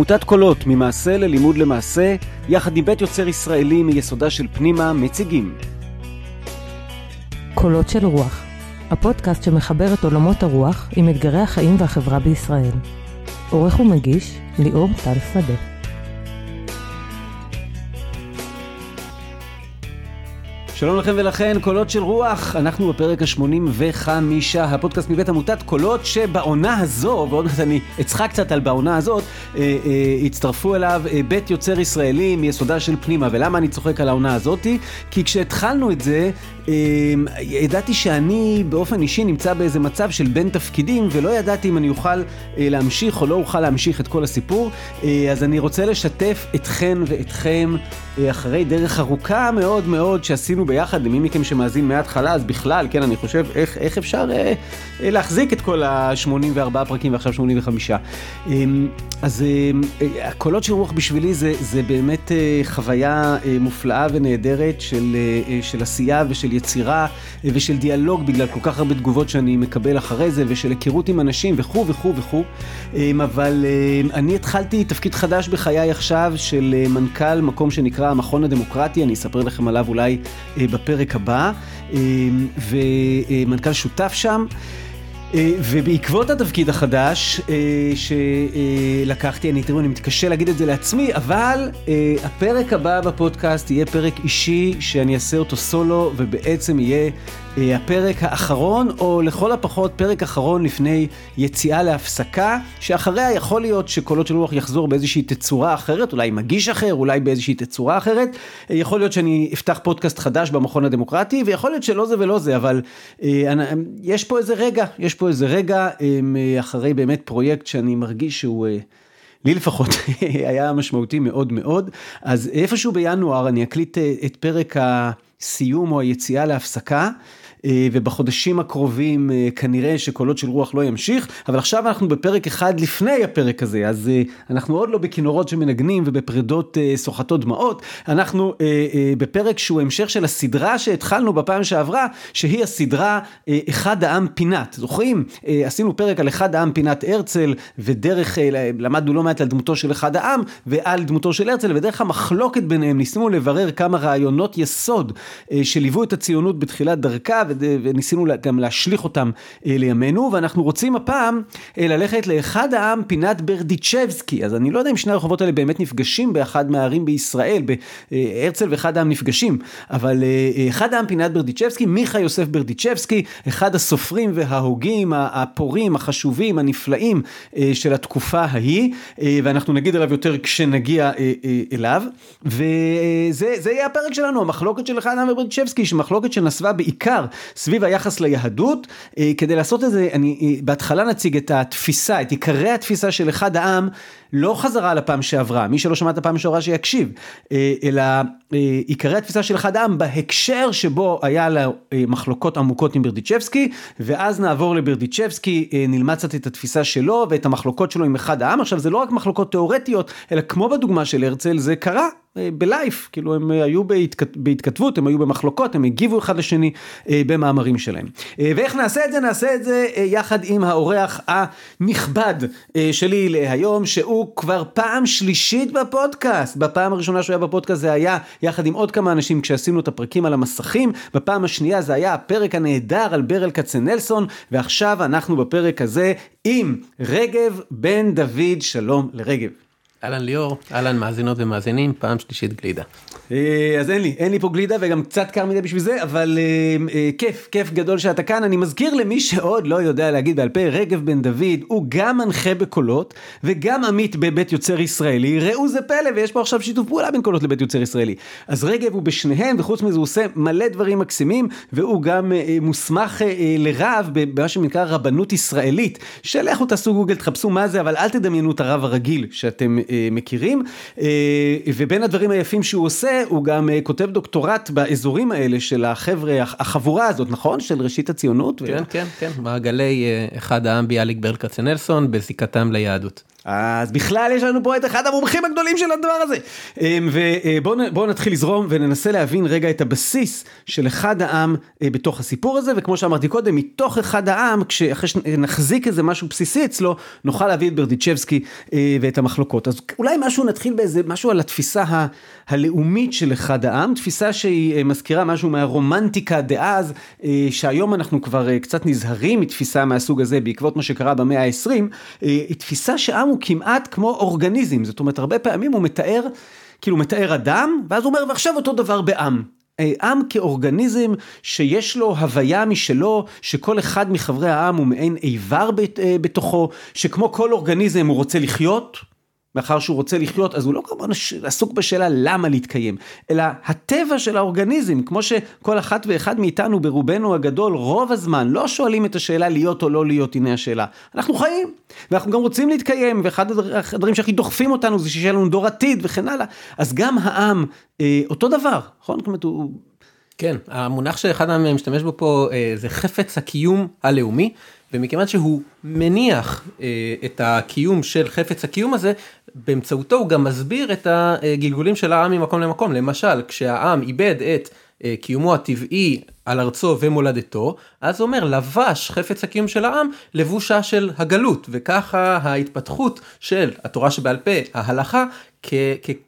עמותת קולות, ממעשה ללימוד למעשה, יחד עם בית יוצר ישראלי מיסודה של פנימה, מציגים. קולות של רוח, הפודקאסט שמחבר את עולמות הרוח עם אתגרי החיים והחברה בישראל. עורך ומגיש, ליאור טל שדה. שלום לכם ולכן, קולות של רוח, אנחנו בפרק ה-85, הפודקאסט מבית עמותת קולות שבעונה הזו, ועוד מעט אני אצחק קצת על בעונה הזאת, אה, אה, הצטרפו אליו אה, בית יוצר ישראלי מיסודה של פנימה. ולמה אני צוחק על העונה הזאתי? כי כשהתחלנו את זה, אה, ידעתי שאני באופן אישי נמצא באיזה מצב של בין תפקידים, ולא ידעתי אם אני אוכל אה, להמשיך או לא אוכל להמשיך את כל הסיפור. אה, אז אני רוצה לשתף אתכן ואתכם אה, אחרי דרך ארוכה מאוד מאוד שעשינו ביחד, למי מכם שמאזין מההתחלה, אז בכלל, כן, אני חושב איך, איך אפשר אה, אה, להחזיק את כל ה-84 פרקים ועכשיו 85. אה, אז אה, הקולות של רוח בשבילי זה, זה באמת אה, חוויה אה, מופלאה ונהדרת של, אה, אה, של עשייה ושל יצירה אה, ושל דיאלוג בגלל כל כך הרבה תגובות שאני מקבל אחרי זה ושל היכרות עם אנשים וכו' וכו' וכו'. אה, אבל אה, אני התחלתי תפקיד חדש בחיי עכשיו של אה, מנכ"ל מקום שנקרא המכון הדמוקרטי, אני אספר לכם עליו אולי בפרק הבא, אה, ומנכ"ל שותף שם. אה, ובעקבות התפקיד החדש אה, שלקחתי, אני תראו, אני מתקשה להגיד את זה לעצמי, אבל אה, הפרק הבא בפודקאסט יהיה פרק אישי שאני אעשה אותו סולו, ובעצם יהיה הפרק האחרון, או לכל הפחות פרק אחרון לפני יציאה להפסקה, שאחריה יכול להיות שקולות של רוח יחזור באיזושהי תצורה אחרת, אולי מגיש אחר, אולי באיזושהי תצורה אחרת. יכול להיות שאני אפתח פודקאסט חדש במכון הדמוקרטי, ויכול להיות שלא זה ולא זה, אבל יש פה איזה רגע, יש פה איזה רגע אחרי באמת פרויקט שאני מרגיש שהוא... לי לפחות היה משמעותי מאוד מאוד, אז איפשהו בינואר אני אקליט את פרק הסיום או היציאה להפסקה. ובחודשים הקרובים כנראה שקולות של רוח לא ימשיך, אבל עכשיו אנחנו בפרק אחד לפני הפרק הזה, אז אנחנו עוד לא בכינורות שמנגנים ובפרידות סוחטות דמעות, אנחנו בפרק שהוא המשך של הסדרה שהתחלנו בפעם שעברה, שהיא הסדרה אחד העם פינת, זוכרים? עשינו פרק על אחד העם פינת הרצל, ודרך, למדנו לא מעט על דמותו של אחד העם, ועל דמותו של הרצל, ודרך המחלוקת ביניהם ניסינו לברר כמה רעיונות יסוד שליוו את הציונות בתחילת דרכה, וניסינו גם להשליך אותם לימינו, ואנחנו רוצים הפעם ללכת לאחד העם פינת ברדיצ'בסקי, אז אני לא יודע אם שני הרחובות האלה באמת נפגשים באחד מהערים בישראל, הרצל ואחד העם נפגשים, אבל אחד העם פינת ברדיצ'בסקי, מיכה יוסף ברדיצ'בסקי, אחד הסופרים וההוגים, הפורים, החשובים, הנפלאים של התקופה ההיא, ואנחנו נגיד עליו יותר כשנגיע אליו, וזה יהיה הפרק שלנו, המחלוקת של אחד העם וברדיצ'בסקי, שמחלוקת שנסבה בעיקר סביב היחס ליהדות, כדי לעשות את זה, אני בהתחלה נציג את התפיסה, את עיקרי התפיסה של אחד העם, לא חזרה לפעם שעברה, מי שלא שמע את הפעם שעברה שיקשיב, אלא עיקרי התפיסה של אחד העם בהקשר שבו היה לה מחלוקות עמוקות עם ברדיצ'בסקי, ואז נעבור לברדיצ'בסקי, נלמד קצת את התפיסה שלו ואת המחלוקות שלו עם אחד העם, עכשיו זה לא רק מחלוקות תיאורטיות, אלא כמו בדוגמה של הרצל, זה קרה. בלייף, כאילו הם היו בהתכת... בהתכתבות, הם היו במחלוקות, הם הגיבו אחד לשני במאמרים שלהם. ואיך נעשה את זה? נעשה את זה יחד עם האורח הנכבד שלי להיום, שהוא כבר פעם שלישית בפודקאסט. בפעם הראשונה שהוא היה בפודקאסט זה היה יחד עם עוד כמה אנשים כשעשינו את הפרקים על המסכים, בפעם השנייה זה היה הפרק הנהדר על ברל כצנלסון, ועכשיו אנחנו בפרק הזה עם רגב בן דוד, שלום לרגב. אהלן ליאור, אהלן מאזינות ומאזינים, פעם שלישית גלידה. אז אין לי, אין לי פה גלידה וגם קצת קר מדי בשביל זה, אבל אה, אה, כיף, כיף גדול שאתה כאן. אני מזכיר למי שעוד לא יודע להגיד בעל פה, רגב בן דוד הוא גם מנחה בקולות וגם עמית בבית יוצר ישראלי, ראו זה פלא ויש פה עכשיו שיתוף פעולה בין קולות לבית יוצר ישראלי. אז רגב הוא בשניהם וחוץ מזה הוא עושה מלא דברים מקסימים והוא גם אה, מוסמך אה, לרב במה שנקרא רבנות ישראלית, שלכו תעשו גוגל, תחפשו מה זה, אבל אל תדמיינו את הרב הרגיל שאתם אה, מכירים, אה, ובין הדברים היפים שהוא עושה, הוא גם כותב דוקטורט באזורים האלה של החבר'ה, החבורה הזאת, נכון? של ראשית הציונות. כן, ו... כן, כן, מעגלי אחד העם ביאליק ברל כצנלסון בזיקתם ליהדות. אז בכלל יש לנו פה את אחד המומחים הגדולים של הדבר הזה. אמ, ובואו נתחיל לזרום וננסה להבין רגע את הבסיס של אחד העם אה, בתוך הסיפור הזה, וכמו שאמרתי קודם, מתוך אחד העם, אחרי שנחזיק איזה משהו בסיסי אצלו, נוכל להביא את ברדיצ'בסקי אה, ואת המחלוקות. אז אולי משהו נתחיל באיזה משהו על התפיסה ה- הלאומית של אחד העם, תפיסה שהיא אה, מזכירה משהו מהרומנטיקה דאז, שהיום אנחנו כבר קצת נזהרים מתפיסה מהסוג הזה בעקבות מה שקרה במאה ה-20, היא תפיסה שעם הוא כמעט כמו אורגניזם, זאת אומרת הרבה פעמים הוא מתאר, כאילו מתאר אדם, ואז הוא אומר ועכשיו אותו דבר בעם. אה, עם כאורגניזם שיש לו הוויה משלו, שכל אחד מחברי העם הוא מעין איבר אה, בתוכו, שכמו כל אורגניזם הוא רוצה לחיות, מאחר שהוא רוצה לחיות, אז הוא לא כמובן עסוק בשאלה למה להתקיים, אלא הטבע של האורגניזם, כמו שכל אחת ואחד מאיתנו ברובנו הגדול, רוב הזמן, לא שואלים את השאלה להיות או לא להיות, הנה השאלה. אנחנו חיים, ואנחנו גם רוצים להתקיים, ואחד הדברים שהכי דוחפים אותנו זה שיהיה לנו דור עתיד וכן הלאה. אז גם העם, אה, אותו דבר, נכון? אומרת, הוא... כן, המונח שאחד העם משתמש בו פה אה, זה חפץ הקיום הלאומי. ומכיוון שהוא מניח אה, את הקיום של חפץ הקיום הזה, באמצעותו הוא גם מסביר את הגלגולים של העם ממקום למקום. למשל, כשהעם איבד את אה, קיומו הטבעי על ארצו ומולדתו, אז הוא אומר, לבש חפץ הקיום של העם לבושה של הגלות, וככה ההתפתחות של התורה שבעל פה, ההלכה,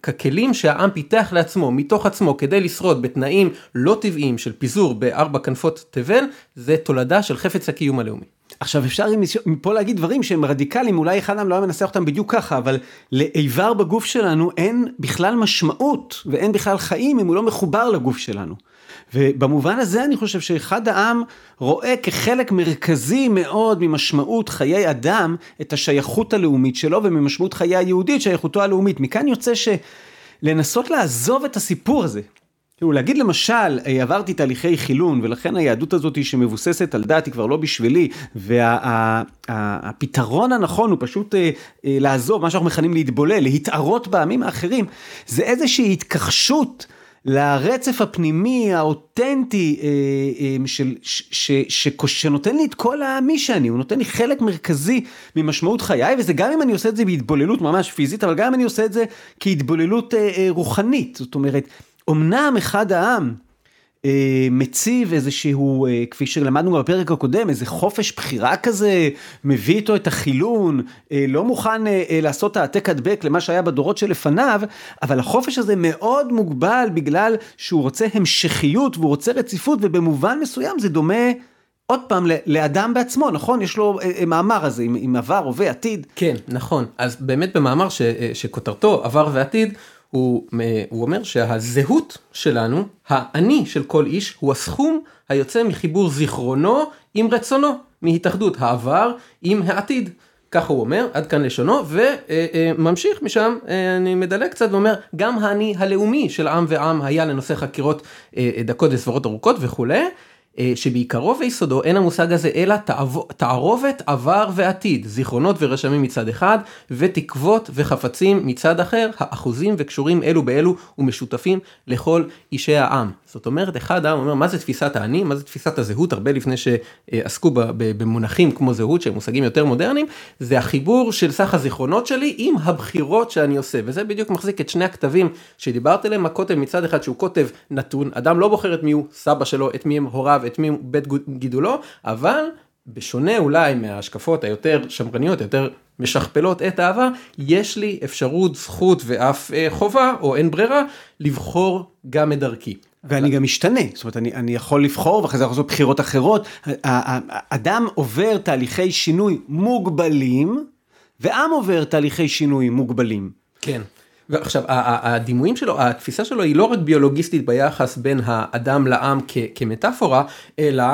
ככלים שהעם פיתח לעצמו, מתוך עצמו, כדי לשרוד בתנאים לא טבעיים של פיזור בארבע כנפות תבל, זה תולדה של חפץ הקיום הלאומי. עכשיו אפשר מפה להגיד דברים שהם רדיקליים, אולי אחד מהם לא היה מנסח אותם בדיוק ככה, אבל לאיבר בגוף שלנו אין בכלל משמעות ואין בכלל חיים אם הוא לא מחובר לגוף שלנו. ובמובן הזה אני חושב שאחד העם רואה כחלק מרכזי מאוד ממשמעות חיי אדם את השייכות הלאומית שלו וממשמעות חיי היהודית שייכותו הלאומית. מכאן יוצא שלנסות לעזוב את הסיפור הזה תראו, להגיד למשל, אה, עברתי תהליכי חילון, ולכן היהדות הזאת שמבוססת על דת היא כבר לא בשבילי, והפתרון וה, הנכון הוא פשוט אה, אה, לעזוב, מה שאנחנו מכנים להתבולל, להתערות בעמים האחרים, זה איזושהי התכחשות. לרצף הפנימי האותנטי של, ש, ש, ש, שנותן לי את כל מי שאני, הוא נותן לי חלק מרכזי ממשמעות חיי, וזה גם אם אני עושה את זה בהתבוללות ממש פיזית, אבל גם אם אני עושה את זה כהתבוללות רוחנית, זאת אומרת, אמנם אחד העם אה, מציב איזשהו, אה, כפי שלמדנו בפרק הקודם, איזה חופש בחירה כזה, מביא איתו את החילון, אה, לא מוכן אה, אה, לעשות העתק הדבק למה שהיה בדורות שלפניו, אבל החופש הזה מאוד מוגבל בגלל שהוא רוצה המשכיות והוא רוצה רציפות, ובמובן מסוים זה דומה... עוד פעם, לאדם בעצמו, נכון? יש לו אה, אה, מאמר הזה עם, עם עבר, הווה, עתיד. כן, נכון. אז באמת במאמר ש, אה, שכותרתו עבר ועתיד, הוא, הוא אומר שהזהות שלנו, האני של כל איש, הוא הסכום היוצא מחיבור זיכרונו עם רצונו, מהתאחדות העבר עם העתיד. ככה הוא אומר, עד כאן לשונו, וממשיך משם, אני מדלג קצת ואומר, גם האני הלאומי של עם ועם היה לנושא חקירות דקות וסברות ארוכות וכולי. אה, שבעיקרו ויסודו אין המושג הזה אלא תערובת עבר ועתיד, זיכרונות ורשמים מצד אחד, ותקוות וחפצים מצד אחר, האחוזים וקשורים אלו באלו ומשותפים לכל אישי העם. זאת אומרת, אחד העם אומר, מה זה תפיסת האני, מה זה תפיסת הזהות, הרבה לפני שעסקו במונחים כמו זהות, שהם מושגים יותר מודרניים, זה החיבור של סך הזיכרונות שלי עם הבחירות שאני עושה, וזה בדיוק מחזיק את שני הכתבים שדיברת עליהם, הכותב מצד אחד שהוא כותב נתון, אדם לא בוחר את מי הוא סבא שלו, את מי הם הוריו, את מי בית גידולו, אבל בשונה אולי מההשקפות היותר שמרניות, היותר משכפלות את העבר, יש לי אפשרות, זכות ואף אה, חובה, או אין ברירה, לבחור גם את דרכי. ואני גם משתנה, זאת אומרת, אני, אני יכול לבחור ואחרי זה לעשות בחירות אחרות. אדם עובר תהליכי שינוי מוגבלים, ועם עובר תהליכי שינוי מוגבלים. כן. ועכשיו, הדימויים שלו, התפיסה שלו היא לא רק ביולוגיסטית ביחס בין האדם לעם כמטאפורה, אלא...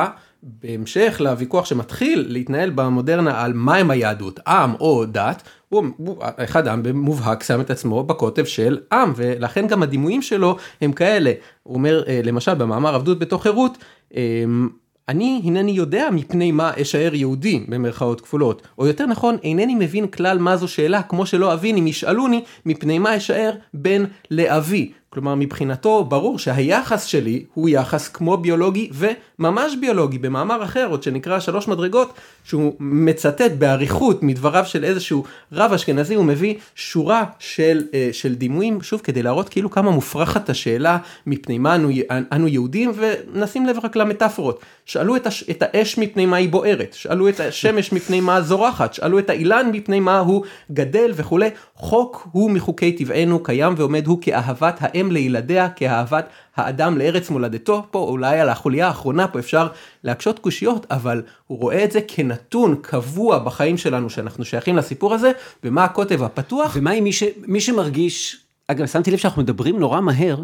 בהמשך לוויכוח שמתחיל להתנהל במודרנה על מהם היהדות, עם או דת, הוא, הוא אחד עם במובהק שם את עצמו בקוטב של עם, ולכן גם הדימויים שלו הם כאלה. הוא אומר, אה, למשל במאמר עבדות בתוך חירות, אמ, אני הנני יודע מפני מה אשאר יהודי במרכאות כפולות, או יותר נכון אינני מבין כלל מה זו שאלה כמו שלא אבין אם ישאלוני מפני מה אשאר בן לאבי. כלומר מבחינתו ברור שהיחס שלי הוא יחס כמו ביולוגי וממש ביולוגי במאמר אחר עוד שנקרא שלוש מדרגות שהוא מצטט באריכות מדבריו של איזשהו רב אשכנזי הוא מביא שורה של, אה, של דימויים שוב כדי להראות כאילו כמה מופרכת השאלה מפני מה אנו, אנו יהודים ונשים לב רק למטאפורות. שאלו את, הש, את האש מפני מה היא בוערת שאלו את השמש מפני מה זורחת שאלו את האילן מפני מה הוא גדל וכולי חוק הוא מחוקי טבענו קיים ועומד הוא כאהבת האם לילדיה כאהבת האדם לארץ מולדתו, פה אולי על החוליה האחרונה פה אפשר להקשות קושיות, אבל הוא רואה את זה כנתון קבוע בחיים שלנו שאנחנו שייכים לסיפור הזה, ומה הקוטב הפתוח. ומה עם מי, ש... מי שמרגיש, אגב שמתי לב שאנחנו מדברים נורא מהר.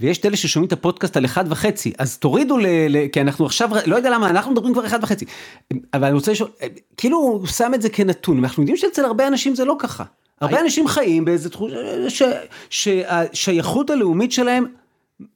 ויש את אלה ששומעים את הפודקאסט על אחד וחצי אז תורידו ל... ל... כי אנחנו עכשיו לא יודע למה אנחנו מדברים כבר אחד וחצי אבל אני רוצה לשאול כאילו הוא שם את זה כנתון אנחנו יודעים שאצל הרבה אנשים זה לא ככה הרבה אנשים חיים באיזה תחושה שהשייכות הלאומית שלהם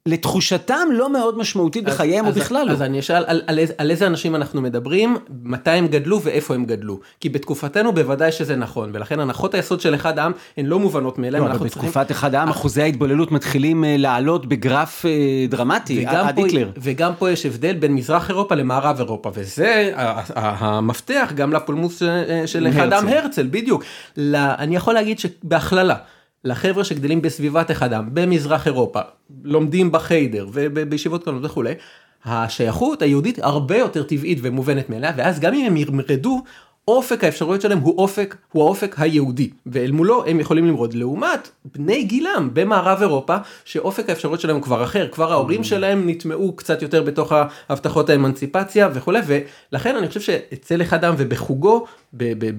לתחושתם לא מאוד משמעותית בחייהם או בכלל לא. אז אני אשאל על, על, על איזה אנשים אנחנו מדברים, מתי הם גדלו ואיפה הם גדלו. כי בתקופתנו בוודאי שזה נכון, ולכן הנחות היסוד של אחד העם הן לא מובנות מאליהם. לא, אבל בתקופת צריכים... אחד העם אחוזי ההתבוללות מתחילים אה, לעלות בגרף אה, דרמטי, עד היטלר. וגם פה יש הבדל בין מזרח אירופה למערב אירופה, וזה המפתח גם לפולמוס אה, של אחד העם הרצל, בדיוק. אני יכול להגיד שבהכללה. לחבר'ה שגדלים בסביבת אחד העם, במזרח אירופה, לומדים בחיידר ובישיבות קטנות וכולי, השייכות היהודית הרבה יותר טבעית ומובנת מאליה, ואז גם אם הם ימרדו, אופק האפשרויות שלהם הוא אופק, הוא האופק היהודי, ואל מולו הם יכולים למרוד. לעומת בני גילם במערב אירופה, שאופק האפשרויות שלהם הוא כבר אחר, כבר ההורים mm. שלהם נטמעו קצת יותר בתוך הבטחות האמנציפציה וכולי, ולכן אני חושב שאצל אחד העם ובחוגו,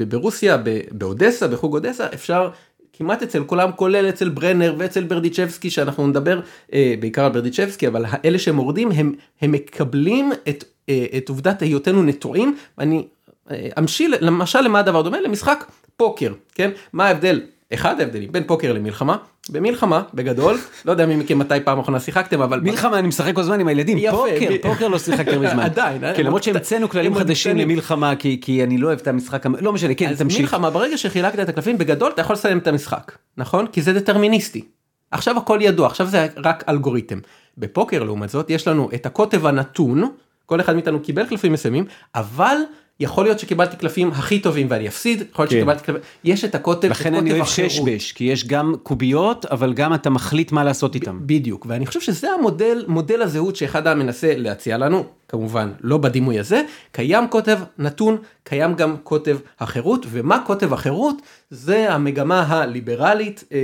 ברוסיה, באודסה, בחוג אודסה, אפשר כמעט אצל כולם, כולל אצל ברנר ואצל ברדיצ'בסקי, שאנחנו נדבר אה, בעיקר על ברדיצ'בסקי, אבל אלה שמורדים, הם, הם מקבלים את, אה, את עובדת היותנו נטועים, ואני אה, אמשיל, למשל למה הדבר דומה? למשחק פוקר, כן? מה ההבדל? אחד ההבדלים בין פוקר למלחמה, במלחמה בגדול, לא יודע מי מכם מתי פעם אחרונה שיחקתם אבל מלחמה אני משחק כל הזמן עם הילדים, פוקר, פוקר לא שיחק הרבה זמן, עדיין, כן למרות שהמצאנו כללים חדשים למלחמה כי אני לא אוהב את המשחק, לא משנה, כן תמשיך. מלחמה ברגע שחילקת את הקלפים בגדול אתה יכול לסיים את המשחק, נכון? כי זה דטרמיניסטי. עכשיו הכל ידוע, עכשיו זה רק אלגוריתם. בפוקר לעומת זאת יש לנו את הקוטב הנתון, כל אחד מאיתנו קיבל קלפים מסוימים, אבל יכול להיות שקיבלתי קלפים הכי טובים ואני אפסיד, יכול להיות כן. שקיבלתי קלפים, יש את הקוטב, לכן אני אוהב שש בש, כי יש גם קוביות, אבל גם אתה מחליט מה לעשות איתם. בדיוק, ואני חושב שזה המודל, מודל הזהות שאחד העם מנסה להציע לנו, כמובן לא בדימוי הזה, קיים קוטב נתון, קיים גם קוטב החירות, ומה קוטב החירות? זה המגמה הליברלית, אה,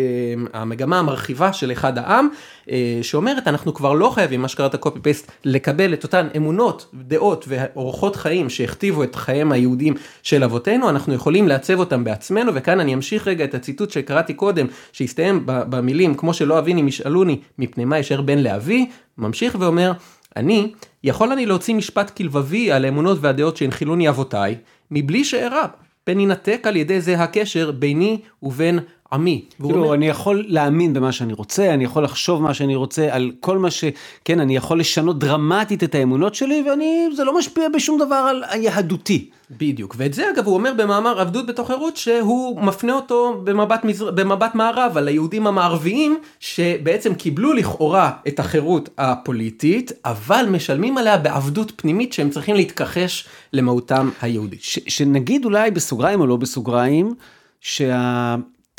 המגמה המרחיבה של אחד העם, אה, שאומרת אנחנו כבר לא חייבים, מה שקראת קופי פייסט, לקבל את אותן אמונות, דעות ואורחות חיים שהכתיבו את חייהם היהודים של אבותינו, אנחנו יכולים לעצב אותם בעצמנו, וכאן אני אמשיך רגע את הציטוט שקראתי קודם, שהסתיים במילים כמו שלא אביני משאלוני מפני מה ישר בן לאבי, ממשיך ואומר, אני יכול אני להוציא משפט כלבבי על האמונות והדעות שהנחילוני אבותיי, מבלי שאירע, פן ינתק על ידי זה הקשר ביני ובין עמי. כאילו, אומר... אני יכול להאמין במה שאני רוצה, אני יכול לחשוב מה שאני רוצה על כל מה ש... כן, אני יכול לשנות דרמטית את האמונות שלי, ואני... זה לא משפיע בשום דבר על היהדותי. בדיוק, ואת זה אגב הוא אומר במאמר עבדות בתוך חירות שהוא מפנה אותו במבט, מזר... במבט מערב על היהודים המערביים שבעצם קיבלו לכאורה את החירות הפוליטית אבל משלמים עליה בעבדות פנימית שהם צריכים להתכחש למהותם היהודית. ש... שנגיד אולי בסוגריים או לא בסוגריים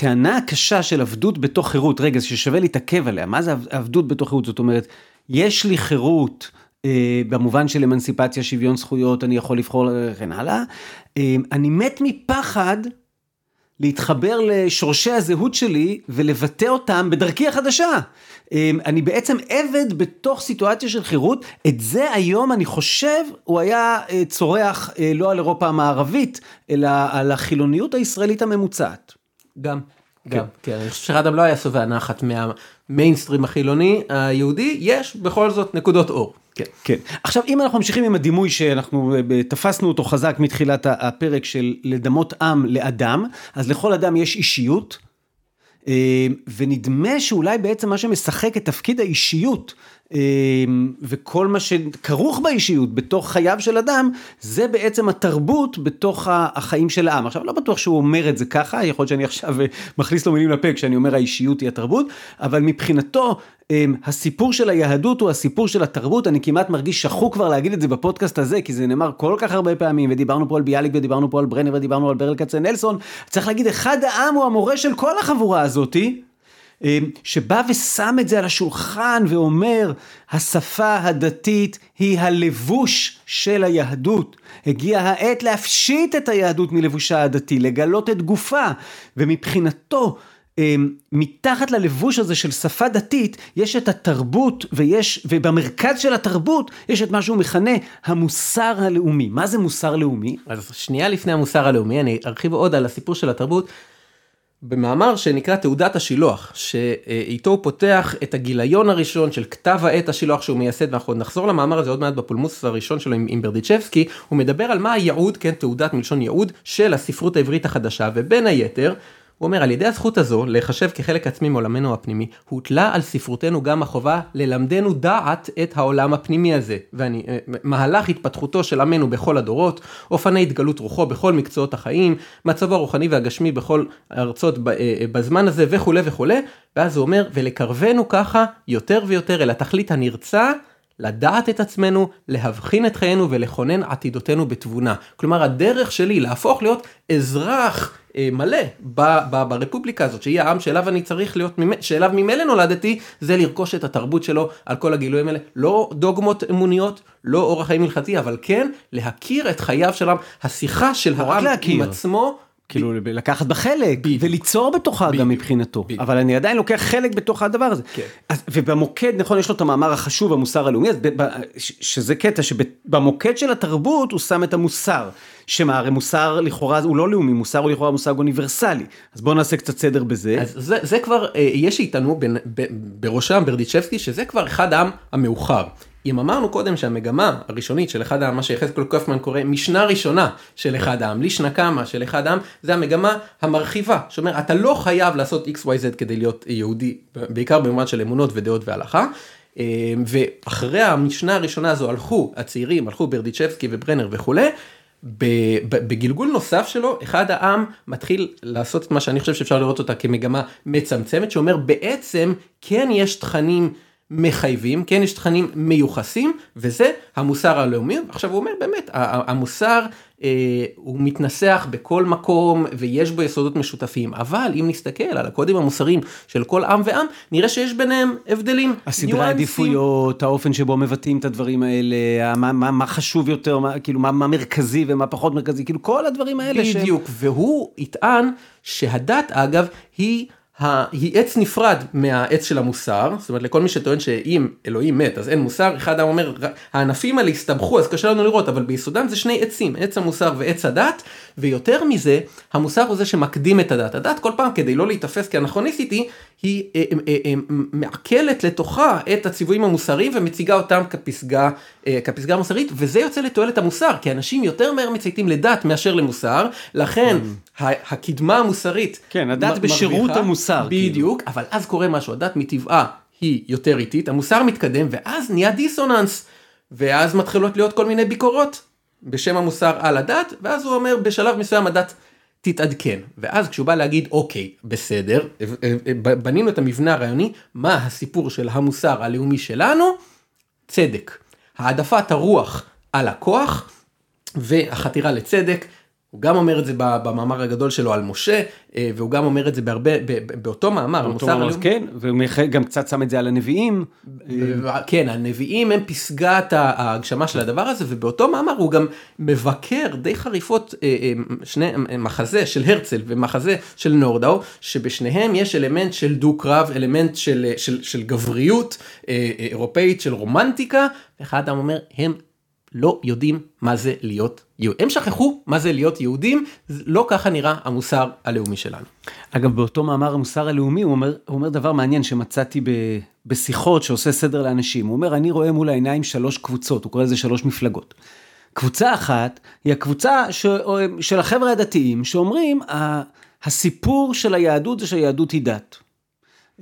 שהטענה הקשה של עבדות בתוך חירות, רגע ששווה להתעכב עליה, מה זה עבדות בתוך חירות? זאת אומרת, יש לי חירות אה, במובן של אמנסיפציה, שוויון זכויות, אני יכול לבחור וכן הלאה. אה, אני מת מפחד להתחבר לשורשי הזהות שלי ולבטא אותם בדרכי החדשה. אה, אני בעצם עבד בתוך סיטואציה של חירות, את זה היום אני חושב הוא היה צורח לא על אירופה המערבית, אלא על החילוניות הישראלית הממוצעת. גם. גם, כן, כן אני חושב שרדם לא היה שבע נחת מהמיינסטרים החילוני היהודי, יש בכל זאת נקודות אור. כן. כן. עכשיו אם אנחנו ממשיכים עם הדימוי שאנחנו אה, תפסנו אותו חזק מתחילת הפרק של לדמות עם לאדם, אז לכל אדם יש אישיות, אה, ונדמה שאולי בעצם מה שמשחק את תפקיד האישיות וכל מה שכרוך באישיות בתוך חייו של אדם, זה בעצם התרבות בתוך החיים של העם. עכשיו, לא בטוח שהוא אומר את זה ככה, יכול להיות שאני עכשיו מכניס לו מילים לפה כשאני אומר האישיות היא התרבות, אבל מבחינתו, הסיפור של היהדות הוא הסיפור של התרבות, אני כמעט מרגיש שחוק כבר להגיד את זה בפודקאסט הזה, כי זה נאמר כל כך הרבה פעמים, ודיברנו פה על ביאליק ודיברנו פה על ברנר ודיברנו על ברל כצנלסון, צריך להגיד, אחד העם הוא המורה של כל החבורה הזאתי. שבא ושם את זה על השולחן ואומר, השפה הדתית היא הלבוש של היהדות. הגיעה העת להפשיט את היהדות מלבושה הדתי, לגלות את גופה, ומבחינתו, מתחת ללבוש הזה של שפה דתית, יש את התרבות ויש, ובמרכז של התרבות יש את מה שהוא מכנה המוסר הלאומי. מה זה מוסר לאומי? אז שנייה לפני המוסר הלאומי, אני ארחיב עוד על הסיפור של התרבות. במאמר שנקרא תעודת השילוח, שאיתו הוא פותח את הגיליון הראשון של כתב העת השילוח שהוא מייסד, ואנחנו נחזור למאמר הזה עוד מעט בפולמוס הראשון שלו עם, עם ברדיצ'בסקי, הוא מדבר על מה הייעוד, כן, תעודת מלשון ייעוד, של הספרות העברית החדשה, ובין היתר, הוא אומר, על ידי הזכות הזו, להיחשב כחלק עצמי מעולמנו הפנימי, הוטלה על ספרותנו גם החובה ללמדנו דעת את העולם הפנימי הזה. ואני, מהלך התפתחותו של עמנו בכל הדורות, אופני התגלות רוחו בכל מקצועות החיים, מצבו הרוחני והגשמי בכל ארצות בזמן הזה וכולי וכולי, ואז הוא אומר, ולקרבנו ככה יותר ויותר אל התכלית הנרצה. לדעת את עצמנו, להבחין את חיינו ולכונן עתידותינו בתבונה. כלומר, הדרך שלי להפוך להיות אזרח אה, מלא ב, ב, ברפובליקה הזאת, שהיא העם שאליו אני צריך להיות, שאליו ממילא נולדתי, זה לרכוש את התרבות שלו על כל הגילויים האלה. לא דוגמות אמוניות, לא אורח חיים הלכתי, אבל כן להכיר את חייו של העם. השיחה של העם עם עצמו. כאילו לקחת בה חלק וליצור בתוכה גם מבחינתו, אבל אני עדיין לוקח חלק בתוך הדבר הזה. כן. ובמוקד, נכון, יש לו את המאמר החשוב, המוסר הלאומי, שזה קטע שבמוקד של התרבות הוא שם את המוסר. שמה, הרי מוסר לכאורה הוא לא לאומי, מוסר הוא לכאורה מושג אוניברסלי. אז בואו נעשה קצת סדר בזה. אז זה, זה כבר, אה, יש איתנו בראשם ברדיצ'בסקי, שזה כבר אחד העם המאוחר. אם אמרנו קודם שהמגמה הראשונית של אחד העם, מה שיחזקאל קופמן קורא משנה ראשונה של אחד העם, לישנה קמה של אחד העם, זה המגמה המרחיבה, שאומר אתה לא חייב לעשות XYZ כדי להיות יהודי, בעיקר במובן של אמונות ודעות והלכה. אה, ואחרי המשנה הראשונה הזו הלכו הצעירים, הלכו ברדיצ'בסקי וברנר וכולי, בגלגול נוסף שלו, אחד העם מתחיל לעשות את מה שאני חושב שאפשר לראות אותה כמגמה מצמצמת, שאומר בעצם כן יש תכנים מחייבים, כן יש תכנים מיוחסים, וזה המוסר הלאומי. עכשיו הוא אומר באמת, המוסר אה, הוא מתנסח בכל מקום ויש בו יסודות משותפים, אבל אם נסתכל על הקודים המוסריים של כל עם ועם, נראה שיש ביניהם הבדלים. הסדרי העדיפויות, האופן שבו מבטאים את הדברים האלה, מה, מה, מה חשוב יותר, מה, כאילו מה, מה מרכזי ומה פחות מרכזי, כאילו כל הדברים האלה. בדיוק, ש... והוא יטען שהדת אגב היא... היא עץ נפרד מהעץ של המוסר, זאת אומרת לכל מי שטוען שאם אלוהים מת אז אין מוסר, אחד העם אומר הענפים האלה הסתבכו אז קשה לנו לראות, אבל ביסודם זה שני עצים, עץ המוסר ועץ הדת, ויותר מזה, המוסר הוא זה שמקדים את הדת. הדת כל פעם כדי לא להיתפס כאנכרוניסטית היא, היא אה, אה, אה, מעכלת לתוכה את הציוויים המוסריים ומציגה אותם כפסגה, כפסגה מוסרית, וזה יוצא לתועלת המוסר, כי אנשים יותר מהר מצייתים לדת מאשר למוסר, לכן mm. הקדמה המוסרית, כן, הדת בשירות המוסר, כאילו. בדיוק, כאילו. אבל אז קורה משהו, הדת מטבעה היא יותר איטית, המוסר מתקדם, ואז נהיה דיסוננס, ואז מתחילות להיות כל מיני ביקורות. בשם המוסר על הדת, ואז הוא אומר בשלב מסוים הדת תתעדכן. ואז כשהוא בא להגיד אוקיי, בסדר, בנינו את המבנה הרעיוני, מה הסיפור של המוסר הלאומי שלנו? צדק. העדפת הרוח על הכוח והחתירה לצדק הוא גם אומר את זה במאמר הגדול שלו על משה, אה, והוא גם אומר את זה בהרבה, באותו מאמר, המוסר הלאומי. כן, וגם קצת שם את זה על הנביאים. כן, הנביאים הם פסגת ההגשמה של הדבר הזה, ובאותו מאמר הוא גם מבקר די חריפות אה, אה, שני מחזה של הרצל ומחזה של נורדאו, שבשניהם יש אלמנט של דו-קרב, אלמנט של, של, של גבריות אירופאית, של רומנטיקה, ואחד אומר, הם לא יודעים מה זה להיות יהודים. הם שכחו מה זה להיות יהודים, לא ככה נראה המוסר הלאומי שלנו. אגב, באותו מאמר המוסר הלאומי, הוא אומר, הוא אומר דבר מעניין שמצאתי ב, בשיחות שעושה סדר לאנשים. הוא אומר, אני רואה מול העיניים שלוש קבוצות, הוא קורא לזה שלוש מפלגות. קבוצה אחת היא הקבוצה ש, של החבר'ה הדתיים שאומרים, הסיפור של היהדות זה שהיהדות היא דת.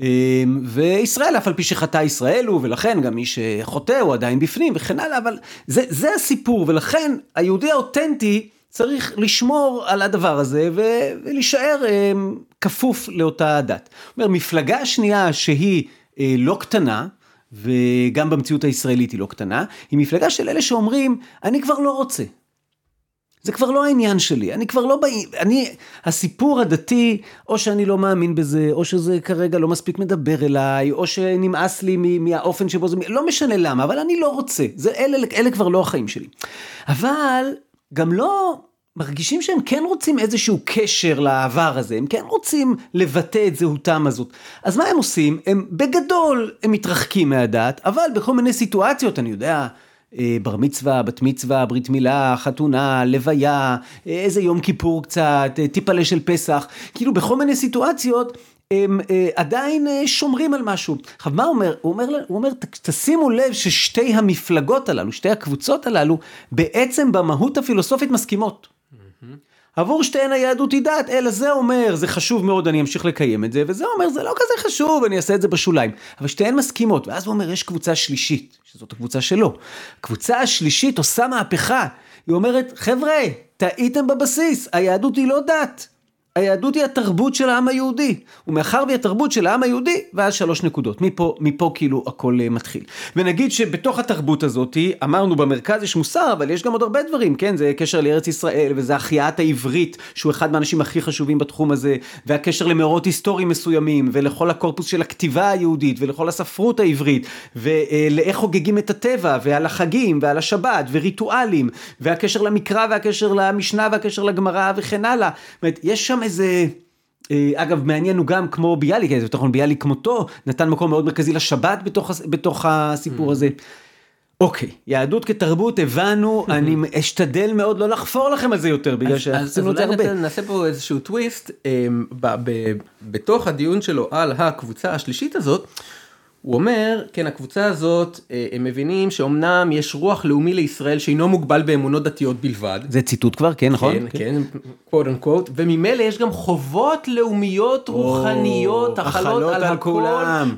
אמ, וישראל, אף על פי שחטא ישראל הוא, ולכן גם מי שחוטא הוא עדיין בפנים וכן הלאה, אבל זה, זה הסיפור, ולכן היהודי האותנטי צריך לשמור על הדבר הזה ולהישאר אמ, כפוף לאותה דת. אומר, מפלגה שנייה שהיא אה, לא קטנה, וגם במציאות הישראלית היא לא קטנה, היא מפלגה של אלה שאומרים, אני כבר לא רוצה. זה כבר לא העניין שלי, אני כבר לא בא... אני, הסיפור הדתי, או שאני לא מאמין בזה, או שזה כרגע לא מספיק מדבר אליי, או שנמאס לי מהאופן שבו זה... לא משנה למה, אבל אני לא רוצה. זה, אלה, אלה כבר לא החיים שלי. אבל גם לא מרגישים שהם כן רוצים איזשהו קשר לעבר הזה, הם כן רוצים לבטא את זהותם הזאת. אז מה הם עושים? הם בגדול, הם מתרחקים מהדת, אבל בכל מיני סיטואציות, אני יודע, בר מצווה, בת מצווה, ברית מילה, חתונה, לוויה, אה, איזה יום כיפור קצת, אה, טיפלה של פסח, כאילו בכל מיני סיטואציות הם עדיין שומרים על משהו. עכשיו מה אומר? הוא אומר, הוא אומר תשימו לב ששתי המפלגות הללו, שתי הקבוצות הללו, בעצם במהות הפילוסופית מסכימות. עבור שתיהן היהדות היא דת, אלא זה אומר, זה חשוב מאוד, אני אמשיך לקיים את זה, וזה אומר, זה לא כזה חשוב, אני אעשה את זה בשוליים. אבל שתיהן מסכימות, ואז הוא אומר, יש קבוצה שלישית, שזאת הקבוצה שלו. קבוצה השלישית עושה מהפכה, היא אומרת, חבר'ה, טעיתם בבסיס, היהדות היא לא דת. היהדות היא התרבות של העם היהודי, ומאחר והיא התרבות של העם היהודי, ואז שלוש נקודות, מפה, מפה כאילו הכל uh, מתחיל. ונגיד שבתוך התרבות הזאת, אמרנו במרכז יש מוסר, אבל יש גם עוד הרבה דברים, כן? זה קשר לארץ ישראל, וזה החייאת העברית, שהוא אחד מהאנשים הכי חשובים בתחום הזה, והקשר למאורות היסטוריים מסוימים, ולכל הקורפוס של הכתיבה היהודית, ולכל הספרות העברית, ולאיך חוגגים את הטבע, ועל החגים, ועל השבת, וריטואלים, והקשר למקרא, והקשר למשנה, והקשר לגמרא, וכן הלאה. זאת אומרת, יש שם איזה... אה, אגב, מעניין הוא גם כמו ביאליק, יותר נכון ביאליק כמותו, נתן מקום מאוד מרכזי לשבת בתוך, בתוך הסיפור mm. הזה. אוקיי, יהדות כתרבות הבנו, אני אשתדל מאוד לא לחפור לכם על זה יותר, בגלל שעשינו את זה הרבה. אז אולי נעשה פה איזשהו טוויסט, אמ, בתוך הדיון שלו על הקבוצה השלישית הזאת, הוא אומר, כן, הקבוצה הזאת, אה, הם מבינים שאומנם יש רוח לאומי לישראל שאינו מוגבל באמונות דתיות בלבד. זה ציטוט כבר, כן, נכון? כן, כן, quote unquote, וממילא יש גם חובות לאומיות רוחניות החלות על, על הכל,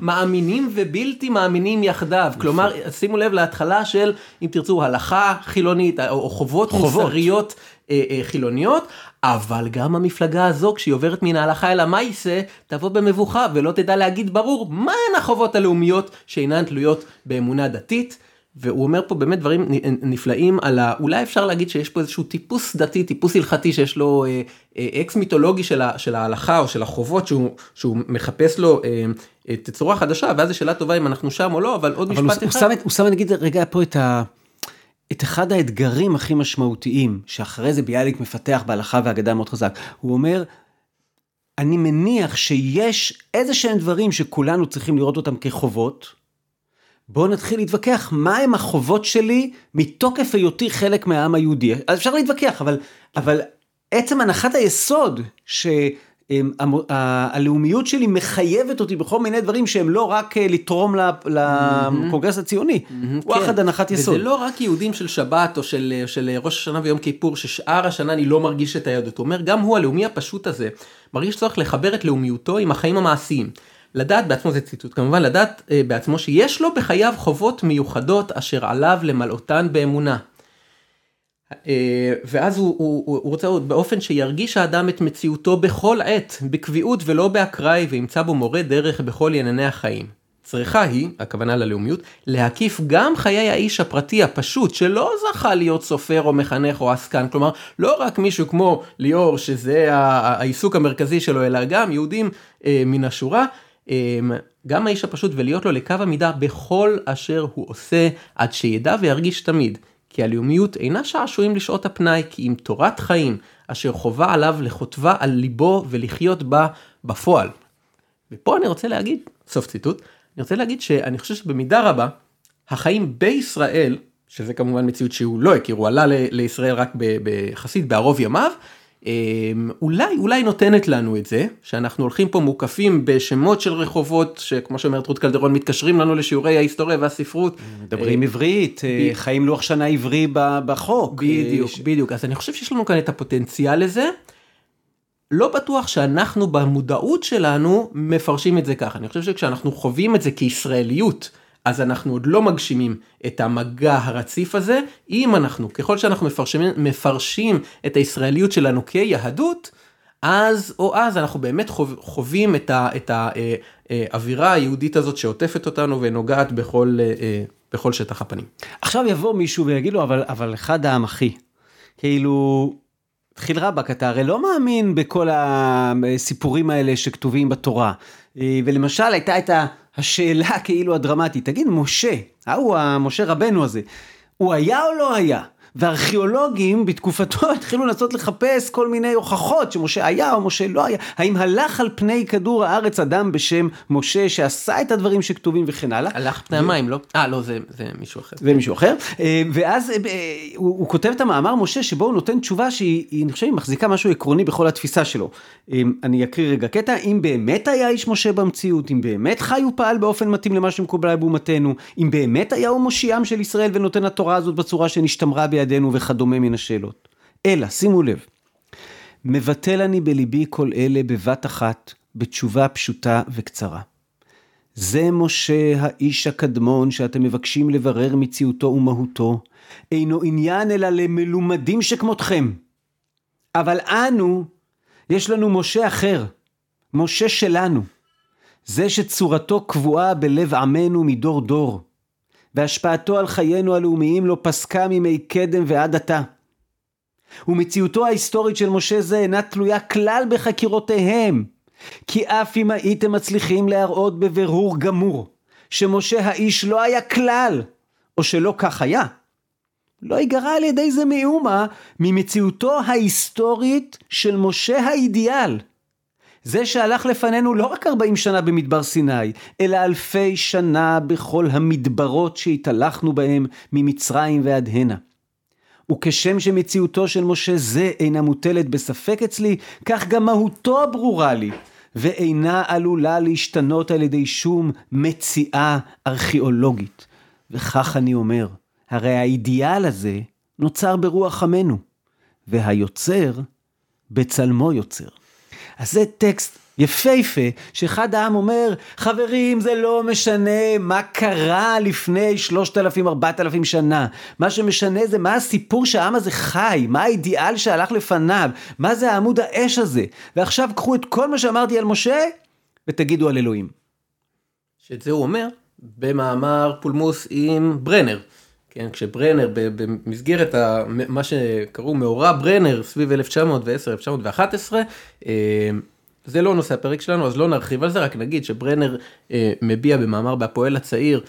מאמינים ובלתי מאמינים יחדיו. כלומר, שימו לב להתחלה של, אם תרצו, הלכה חילונית, או חובות, חובות. מוסריות. אה, אה, חילוניות, אבל גם המפלגה הזו, כשהיא עוברת מן ההלכה אל המייסה, תבוא במבוכה ולא תדע להגיד ברור מהן החובות הלאומיות שאינן תלויות באמונה דתית. והוא אומר פה באמת דברים נפלאים על ה... אולי אפשר להגיד שיש פה איזשהו טיפוס דתי, טיפוס הלכתי שיש לו אה, אה, אקס מיתולוגי של, ה, של ההלכה או של החובות שהוא, שהוא מחפש לו אה, תצורה חדשה, ואז זו שאלה טובה אם אנחנו שם או לא, אבל עוד אבל משפט הוא, אחד. הוא שם נגיד רגע פה את ה... את אחד האתגרים הכי משמעותיים, שאחרי זה ביאליק מפתח בהלכה והגדה מאוד חזק, הוא אומר, אני מניח שיש איזה שהם דברים שכולנו צריכים לראות אותם כחובות. בואו נתחיל להתווכח מה הם החובות שלי מתוקף היותי חלק מהעם היהודי. אז אפשר להתווכח, אבל, אבל עצם הנחת היסוד ש... הלאומיות שלי מחייבת אותי בכל מיני דברים שהם לא רק אה, לתרום לקונגרס הציוני, וואחד כן. הנחת יסוד. וזה לא רק יהודים של שבת או של, של ראש השנה ויום כיפור, ששאר השנה אני לא מרגיש את היהדות. הוא אומר, גם הוא הלאומי הפשוט הזה, מרגיש צורך לחבר את לאומיותו עם החיים המעשיים. לדעת בעצמו זה ציטוט כמובן לדעת אה, בעצמו שיש לו בחייו חובות מיוחדות אשר עליו למלאותן באמונה. אה, ואז הוא, הוא, הוא רוצה עוד באופן שירגיש האדם את מציאותו בכל עת, בקביעות ולא באקראי, וימצא בו מורה דרך בכל ענייני החיים. צריכה היא, הכוונה ללאומיות, להקיף גם חיי האיש הפרטי הפשוט, שלא זכה להיות סופר או מחנך או עסקן, כלומר, לא רק מישהו כמו ליאור, שזה העיסוק המרכזי שלו, אלא גם יהודים אה, מן השורה, אה, גם האיש הפשוט ולהיות לו לקו המידה בכל אשר הוא עושה, עד שידע וירגיש תמיד. כי הלאומיות אינה שעשועים לשעות הפנאי, כי אם תורת חיים, אשר חובה עליו לכותבה על ליבו ולחיות בה בפועל. ופה אני רוצה להגיד, סוף ציטוט, אני רוצה להגיד שאני חושב שבמידה רבה, החיים בישראל, שזה כמובן מציאות שהוא לא הכיר, הוא עלה לישראל רק ביחסית בערוב ימיו, אולי, אולי נותנת לנו את זה, שאנחנו הולכים פה מוקפים בשמות של רחובות, שכמו שאומרת רות קלדרון, מתקשרים לנו לשיעורי ההיסטוריה והספרות. מדברים אה, עברית, אה, חיים לוח שנה עברי בחוק. בדיוק, בדיוק. אז אני חושב שיש לנו כאן את הפוטנציאל לזה. לא בטוח שאנחנו במודעות שלנו מפרשים את זה ככה. אני חושב שכשאנחנו חווים את זה כישראליות, אז אנחנו עוד לא מגשימים את המגע הרציף הזה. אם אנחנו, ככל שאנחנו מפרשים, מפרשים את הישראליות שלנו כיהדות, אז או אז אנחנו באמת חוב, חווים את, ה, את האווירה היהודית הזאת שעוטפת אותנו ונוגעת בכל, אה, בכל שטח הפנים. עכשיו יבוא מישהו ויגיד לו, אבל, אבל אחד העם אחי, כאילו, תחיל רבאק, אתה הרי לא מאמין בכל הסיפורים האלה שכתובים בתורה. אה, ולמשל הייתה את השאלה כאילו הדרמטית, תגיד, משה, ההוא המשה רבנו הזה, הוא היה או לא היה? וארכיאולוגים בתקופתו התחילו לנסות לחפש כל מיני הוכחות שמשה היה או משה לא היה, האם הלך על פני כדור הארץ אדם בשם משה שעשה את הדברים שכתובים וכן הלאה. הלך פני המים, לא? אה, לא, זה, זה מישהו אחר. זה מישהו אחר. אה, ואז אה, הוא, הוא כותב את המאמר משה שבו הוא נותן תשובה שהיא, אני חושב, מחזיקה משהו עקרוני בכל התפיסה שלו. אה, אני אקריא רגע קטע, אם באמת היה איש משה במציאות, אם באמת חי ופעל באופן מתאים למה שמקובל באומתנו, אם באמת היה הוא מושיעם של ישראל ונותן לתורה הזאת בצורה שנשתמרה ביד בידינו וכדומה מן השאלות. אלא, שימו לב, מבטל אני בליבי כל אלה בבת אחת, בתשובה פשוטה וקצרה. זה משה האיש הקדמון שאתם מבקשים לברר מציאותו ומהותו, אינו עניין אלא למלומדים שכמותכם. אבל אנו, יש לנו משה אחר, משה שלנו, זה שצורתו קבועה בלב עמנו מדור דור. והשפעתו על חיינו הלאומיים לא פסקה מימי קדם ועד עתה. ומציאותו ההיסטורית של משה זה אינה תלויה כלל בחקירותיהם, כי אף אם הייתם מצליחים להראות בבירור גמור שמשה האיש לא היה כלל, או שלא כך היה, לא ייגרע על ידי זה מאומה ממציאותו ההיסטורית של משה האידיאל. זה שהלך לפנינו לא רק 40 שנה במדבר סיני, אלא אלפי שנה בכל המדברות שהתהלכנו בהם ממצרים ועד הנה. וכשם שמציאותו של משה זה אינה מוטלת בספק אצלי, כך גם מהותו ברורה לי, ואינה עלולה להשתנות על ידי שום מציאה ארכיאולוגית. וכך אני אומר, הרי האידיאל הזה נוצר ברוח עמנו, והיוצר בצלמו יוצר. אז זה טקסט יפהפה, שאחד העם אומר, חברים, זה לא משנה מה קרה לפני שלושת אלפים, ארבעת אלפים שנה. מה שמשנה זה מה הסיפור שהעם הזה חי, מה האידיאל שהלך לפניו, מה זה העמוד האש הזה. ועכשיו קחו את כל מה שאמרתי על משה, ותגידו על אלוהים. שאת זה הוא אומר במאמר פולמוס עם ברנר. כן, כשברנר במסגרת ה, מה שקראו מאורע ברנר סביב 1910-1911, אה, זה לא נושא הפרק שלנו אז לא נרחיב על זה רק נגיד שברנר אה, מביע במאמר בהפועל הצעיר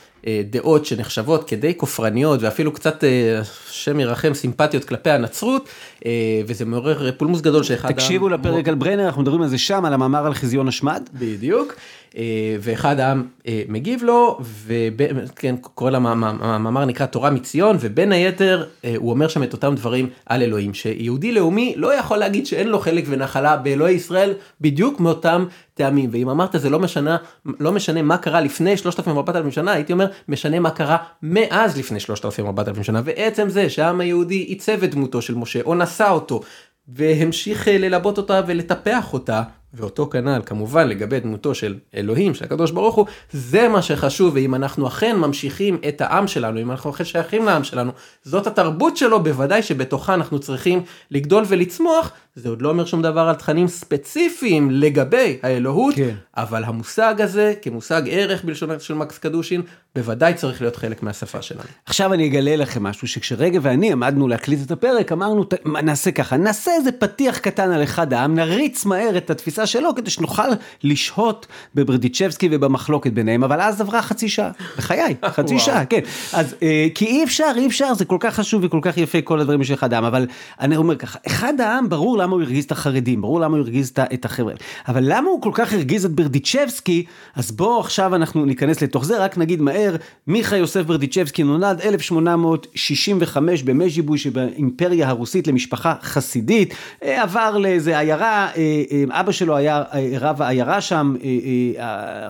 דעות שנחשבות כדי כופרניות ואפילו קצת אה, השם ירחם סימפטיות כלפי הנצרות אה, וזה מעורר פולמוס גדול שאחד... תקשיבו לפרק על ברנר אנחנו מדברים על זה שם על המאמר על חזיון השמד. בדיוק. אה, ואחד העם אה, מגיב לו, וכן, קורא למאמר נקרא תורה מציון, ובין היתר אה, הוא אומר שם את אותם דברים על אלוהים, שיהודי לאומי לא יכול להגיד שאין לו חלק ונחלה באלוהי ישראל, בדיוק מאותם טעמים, ואם אמרת זה לא משנה, לא משנה מה קרה לפני 3,000-4,000 שנה, הייתי אומר, משנה מה קרה מאז לפני 3,000-4,000 שנה, ועצם זה שהעם היהודי עיצב את דמותו של משה, או נשא אותו, והמשיך ללבות אותה ולטפח אותה, ואותו כנ"ל כמובן לגבי דמותו של אלוהים, של הקדוש ברוך הוא, זה מה שחשוב, ואם אנחנו אכן ממשיכים את העם שלנו, אם אנחנו אכן שייכים לעם שלנו, זאת התרבות שלו, בוודאי שבתוכה אנחנו צריכים לגדול ולצמוח, זה עוד לא אומר שום דבר על תכנים ספציפיים לגבי האלוהות, כן. אבל המושג הזה, כמושג ערך בלשונו של מקס קדושין, בוודאי צריך להיות חלק מהשפה שלנו. עכשיו אני אגלה לכם משהו, שכשרגע ואני עמדנו להקליט את הפרק, אמרנו, נעשה ככה, נעשה איזה פתיח קטן על אחד העם, נריץ מהר את התפיסה שלו, כדי שנוכל לשהות בברדיצ'בסקי ובמחלוקת ביניהם, אבל אז עברה חצי שעה, בחיי, חצי שעה, כן. אז, אה, כי אי אפשר, אי אפשר, זה כל כך חשוב וכל כך יפה כל הדברים של אחד העם, אבל אני אומר ככה, אחד העם, ברור למה הוא הרגיז את החרדים, ברור למה הוא הרגיז את החבר'ה, אבל למה הוא כל כך הרגיז את ברדיצ'בסקי, אז בואו עכשיו אנחנו ניכנס לתוך זה, רק נגיד מהר, מיכה יוסף ברדיצ'בסקי נולד 1865 במז'יבוי שבאימפריה הרוסית למשפחה חסידית, אה, עבר לאיזה עיירה, אה, אבא שלו היה רב העיירה שם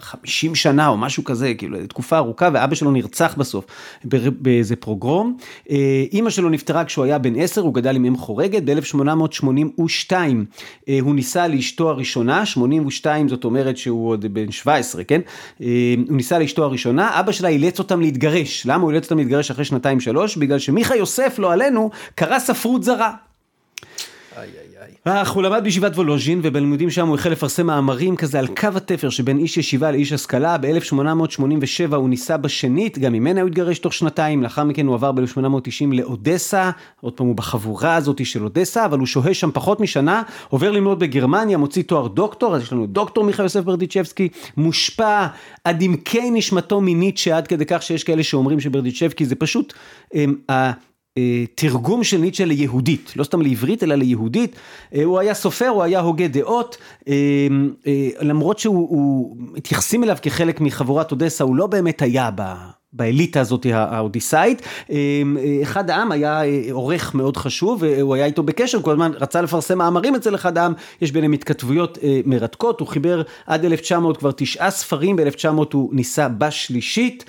50 שנה או משהו כזה, כאילו תקופה ארוכה, ואבא שלו נרצח בסוף באיזה פרוגרום. אימא שלו נפטרה כשהוא היה בן 10, הוא גדל עם אם חורגת, ב-1882 הוא נישא לאשתו הראשונה, 82 זאת אומרת שהוא עוד בן 17, כן? הוא נישא לאשתו הראשונה, אבא שלה אילץ אותם להתגרש. למה הוא אילץ אותם להתגרש אחרי שנתיים שלוש? בגלל שמיכה יוסף, לא עלינו, קרא ספרות זרה. איי איי איי. הוא למד בישיבת וולוז'ין ובלימודים שם הוא החל לפרסם מאמרים כזה על קו התפר שבין איש ישיבה לאיש השכלה. ב-1887 הוא נישא בשנית, גם ממנה הוא התגרש תוך שנתיים, לאחר מכן הוא עבר ב-1890 לאודסה, עוד פעם הוא בחבורה הזאת של אודסה, אבל הוא שוהה שם פחות משנה, עובר ללמוד בגרמניה, מוציא תואר דוקטור, אז יש לנו דוקטור מיכה יוסף ברדיצ'בסקי, מושפע עד עמקי נשמתו מניטשה, עד כדי כך שיש כאלה שאומרים שברדיצ'בסקי זה פשוט, הם, תרגום של ניטשה ליהודית, לא סתם לעברית אלא ליהודית, הוא היה סופר, הוא היה הוגה דעות, למרות שהוא, מתייחסים אליו כחלק מחבורת אודסה, הוא לא באמת היה ב... באליטה הזאת האודיסאית. אחד העם היה עורך מאוד חשוב, והוא היה איתו בקשר, כל הזמן רצה לפרסם מאמרים אצל אחד העם, יש ביניהם התכתבויות מרתקות, הוא חיבר עד 1900 כבר תשעה ספרים, ב-1900 הוא ניסה בשלישית,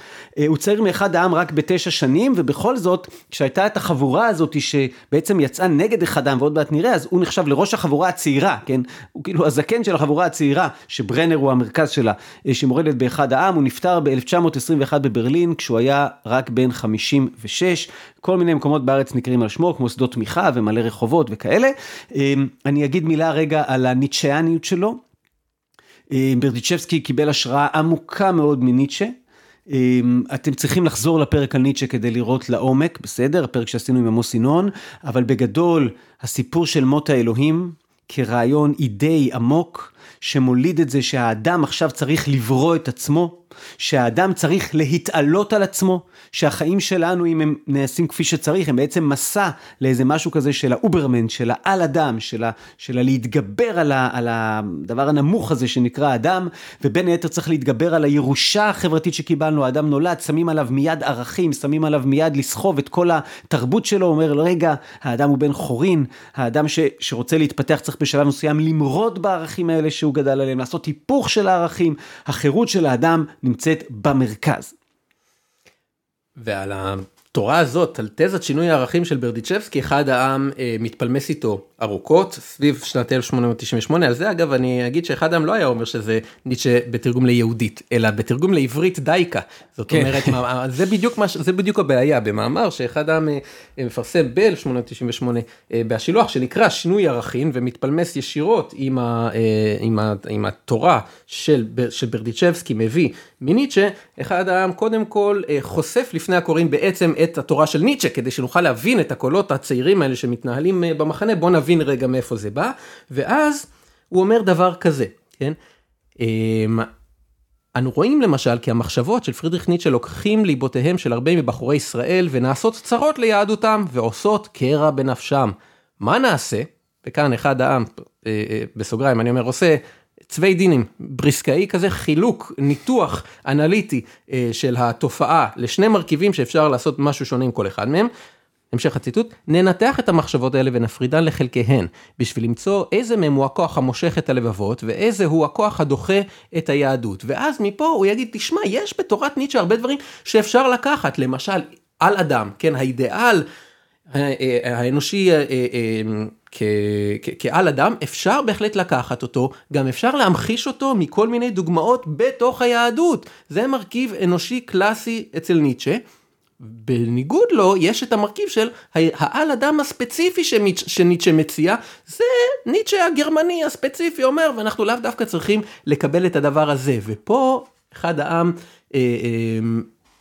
הוא צעיר מאחד העם רק בתשע שנים, ובכל זאת, כשהייתה את החבורה הזאת שבעצם יצאה נגד אחד העם, ועוד מעט נראה, אז הוא נחשב לראש החבורה הצעירה, כן? הוא כאילו הזקן של החבורה הצעירה, שברנר הוא המרכז שלה, שמורדת באחד העם, הוא נפטר ב-1921 בברלין, כשהוא היה רק בן 56, כל מיני מקומות בארץ נקראים על שמו, כמו שדות תמיכה ומלא רחובות וכאלה. אני אגיד מילה רגע על הניטשיאניות שלו. ברדיצ'בסקי קיבל השראה עמוקה מאוד מניטשה. אתם צריכים לחזור לפרק על ניטשה כדי לראות לעומק, בסדר? הפרק שעשינו עם עמוס ינון, אבל בגדול, הסיפור של מות האלוהים כרעיון אידאי עמוק, שמוליד את זה שהאדם עכשיו צריך לברוא את עצמו, שהאדם צריך להתעלות על עצמו, שהחיים שלנו, אם הם נעשים כפי שצריך, הם בעצם מסע לאיזה משהו כזה של האוברמן, של העל אדם, של, ה, של הלהתגבר על, ה, על הדבר הנמוך הזה שנקרא אדם, ובין היתר צריך להתגבר על הירושה החברתית שקיבלנו, האדם נולד, שמים עליו מיד ערכים, שמים עליו מיד לסחוב את כל התרבות שלו, אומר רגע, האדם הוא בן חורין, האדם ש, שרוצה להתפתח צריך בשלב מסוים למרוד בערכים האלה שהוא גדל עליהם, לעשות היפוך של הערכים, החירות של האדם נמצאת במרכז. ועל התורה הזאת, על תזת שינוי הערכים של ברדיצ'בסקי, אחד העם אה, מתפלמס איתו ארוכות, סביב שנת 1898, על זה אגב אני אגיד שאחד העם לא היה אומר שזה ניטשה בתרגום ליהודית, אלא בתרגום לעברית דייקה. זאת כן. אומרת, זה בדיוק, מה, זה בדיוק הבעיה, במאמר שאחד העם אה, מפרסם ב-1898 אה, בהשילוח, שנקרא שינוי ערכים, ומתפלמס ישירות עם, ה, אה, עם, ה, עם התורה של, של ברדיצ'בסקי מביא מניטשה, אחד העם קודם כל אה, חושף לפני הקוראים בעצם את התורה של ניטשה, כדי שנוכל להבין את הקולות הצעירים האלה שמתנהלים אה, במחנה, בוא נבין רגע מאיפה זה בא, ואז הוא אומר דבר כזה, כן? אמ, אנו רואים למשל כי המחשבות של פרידריך ניטשה לוקחים ליבותיהם של הרבה מבחורי ישראל ונעשות צרות ליהדותם ועושות קרע בנפשם. מה נעשה? וכאן אחד העם, אה, בסוגריים אני אומר, עושה צווי דינים, בריסקאי כזה, חילוק, ניתוח אנליטי אה, של התופעה לשני מרכיבים שאפשר לעשות משהו שונה עם כל אחד מהם. המשך הציטוט, ננתח את המחשבות האלה ונפרידן לחלקיהן, בשביל למצוא איזה מהם הוא הכוח המושך את הלבבות, ואיזה הוא הכוח הדוחה את היהדות. ואז מפה הוא יגיד, תשמע, יש בתורת ניטשה הרבה דברים שאפשר לקחת, למשל, על אדם, כן, האידיאל אה, אה, האנושי כעל אדם, אפשר בהחלט לקחת אותו, גם אפשר להמחיש אותו מכל מיני דוגמאות בתוך היהדות. זה מרכיב אנושי קלאסי אצל ניטשה. בניגוד לו, יש את המרכיב של העל אדם הספציפי שניטשה מציע, זה ניטשה הגרמני הספציפי אומר, ואנחנו לאו דווקא צריכים לקבל את הדבר הזה. ופה אחד העם אה, אה,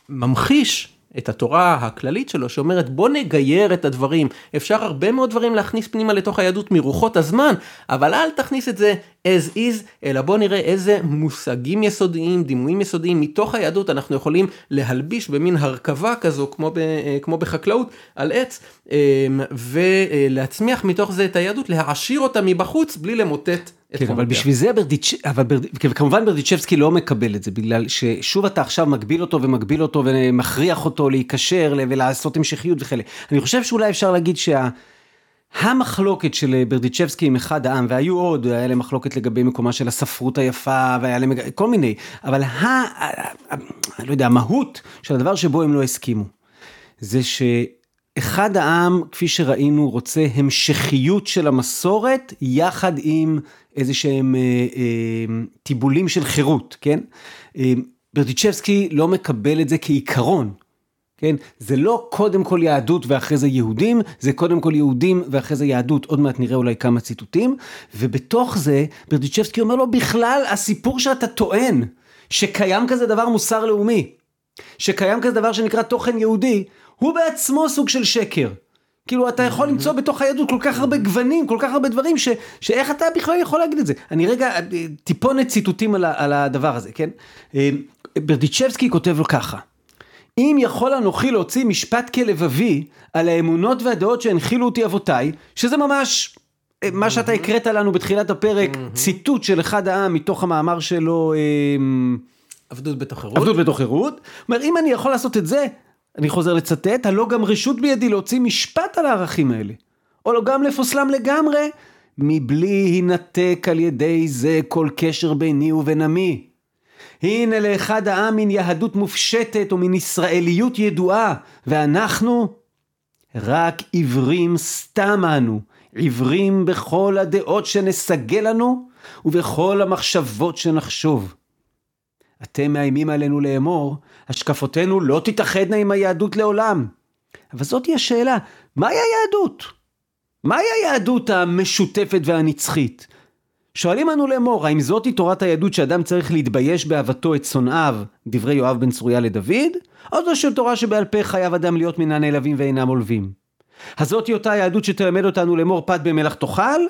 ממחיש את התורה הכללית שלו שאומרת בוא נגייר את הדברים אפשר הרבה מאוד דברים להכניס פנימה לתוך היהדות מרוחות הזמן אבל אל תכניס את זה as is אלא בוא נראה איזה מושגים יסודיים דימויים יסודיים מתוך היהדות אנחנו יכולים להלביש במין הרכבה כזו כמו, ב, אה, כמו בחקלאות על עץ אה, ולהצמיח מתוך זה את היהדות להעשיר אותה מבחוץ בלי למוטט. כן, אבל בשביל זה ברדיצ'... אבל בר... כמובן ברדיצ'בסקי לא מקבל את זה, בגלל ששוב אתה עכשיו מגביל אותו ומגביל אותו ומכריח אותו להיקשר ולעשות המשכיות וכאלה. אני חושב שאולי אפשר להגיד שה... המחלוקת של ברדיצ'בסקי עם אחד העם, והיו עוד, היה להם מחלוקת לגבי מקומה של הספרות היפה, והיה להם כל מיני, אבל ה... אני לא יודע, המהות של הדבר שבו הם לא הסכימו, זה שאחד העם, כפי שראינו, רוצה המשכיות של המסורת, יחד עם איזה שהם אה, אה, טיבולים של חירות, כן? אה, ברדיצ'בסקי לא מקבל את זה כעיקרון. כן? זה לא קודם כל יהדות ואחרי זה יהודים, זה קודם כל יהודים ואחרי זה יהדות, עוד מעט נראה אולי כמה ציטוטים, ובתוך זה ברדיצ'בסקי אומר לו בכלל הסיפור שאתה טוען, שקיים כזה דבר מוסר לאומי, שקיים כזה דבר שנקרא תוכן יהודי, הוא בעצמו סוג של שקר. כאילו אתה יכול למצוא בתוך היהדות כל כך הרבה גוונים, כל כך הרבה דברים, ש, שאיך אתה בכלל יכול להגיד את זה. אני רגע, טיפונת ציטוטים על, על הדבר הזה, כן? אה, ברדיצ'בסקי כותב לו ככה. אם יכול אנוכי להוציא משפט כלבבי על האמונות והדעות שהנחילו אותי אבותיי, שזה ממש אה, מה שאתה הקראת לנו בתחילת הפרק, ציטוט של אחד העם מתוך המאמר שלו, עבדות בתוך חירות. עבדות בתוך חירות. אומר, אם אני יכול לעשות את זה, אני חוזר לצטט, הלא גם רשות בידי להוציא משפט על הערכים האלה. או לא גם לפוסלם לגמרי, מבלי הינתק על ידי זה כל קשר ביני ובין עמי. הנה לאחד העם מן יהדות מופשטת ומן ישראליות ידועה, ואנחנו רק עיוורים סתם אנו, עיוורים בכל הדעות שנסגל לנו, ובכל המחשבות שנחשוב. אתם מאיימים עלינו לאמור, השקפותינו לא תתאחדנה עם היהדות לעולם. אבל זאתי השאלה, מהי היהדות? מהי היהדות המשותפת והנצחית? שואלים אנו לאמור, האם זאתי תורת היהדות שאדם צריך להתבייש באהבתו את שונאיו, דברי יואב בן צרויה לדוד? או זו של תורה שבעל פה חייב אדם להיות מן הנעלבים ואינם עולבים? הזאתי אותה היהדות שתלמד אותנו לאמור פת במלח תאכל?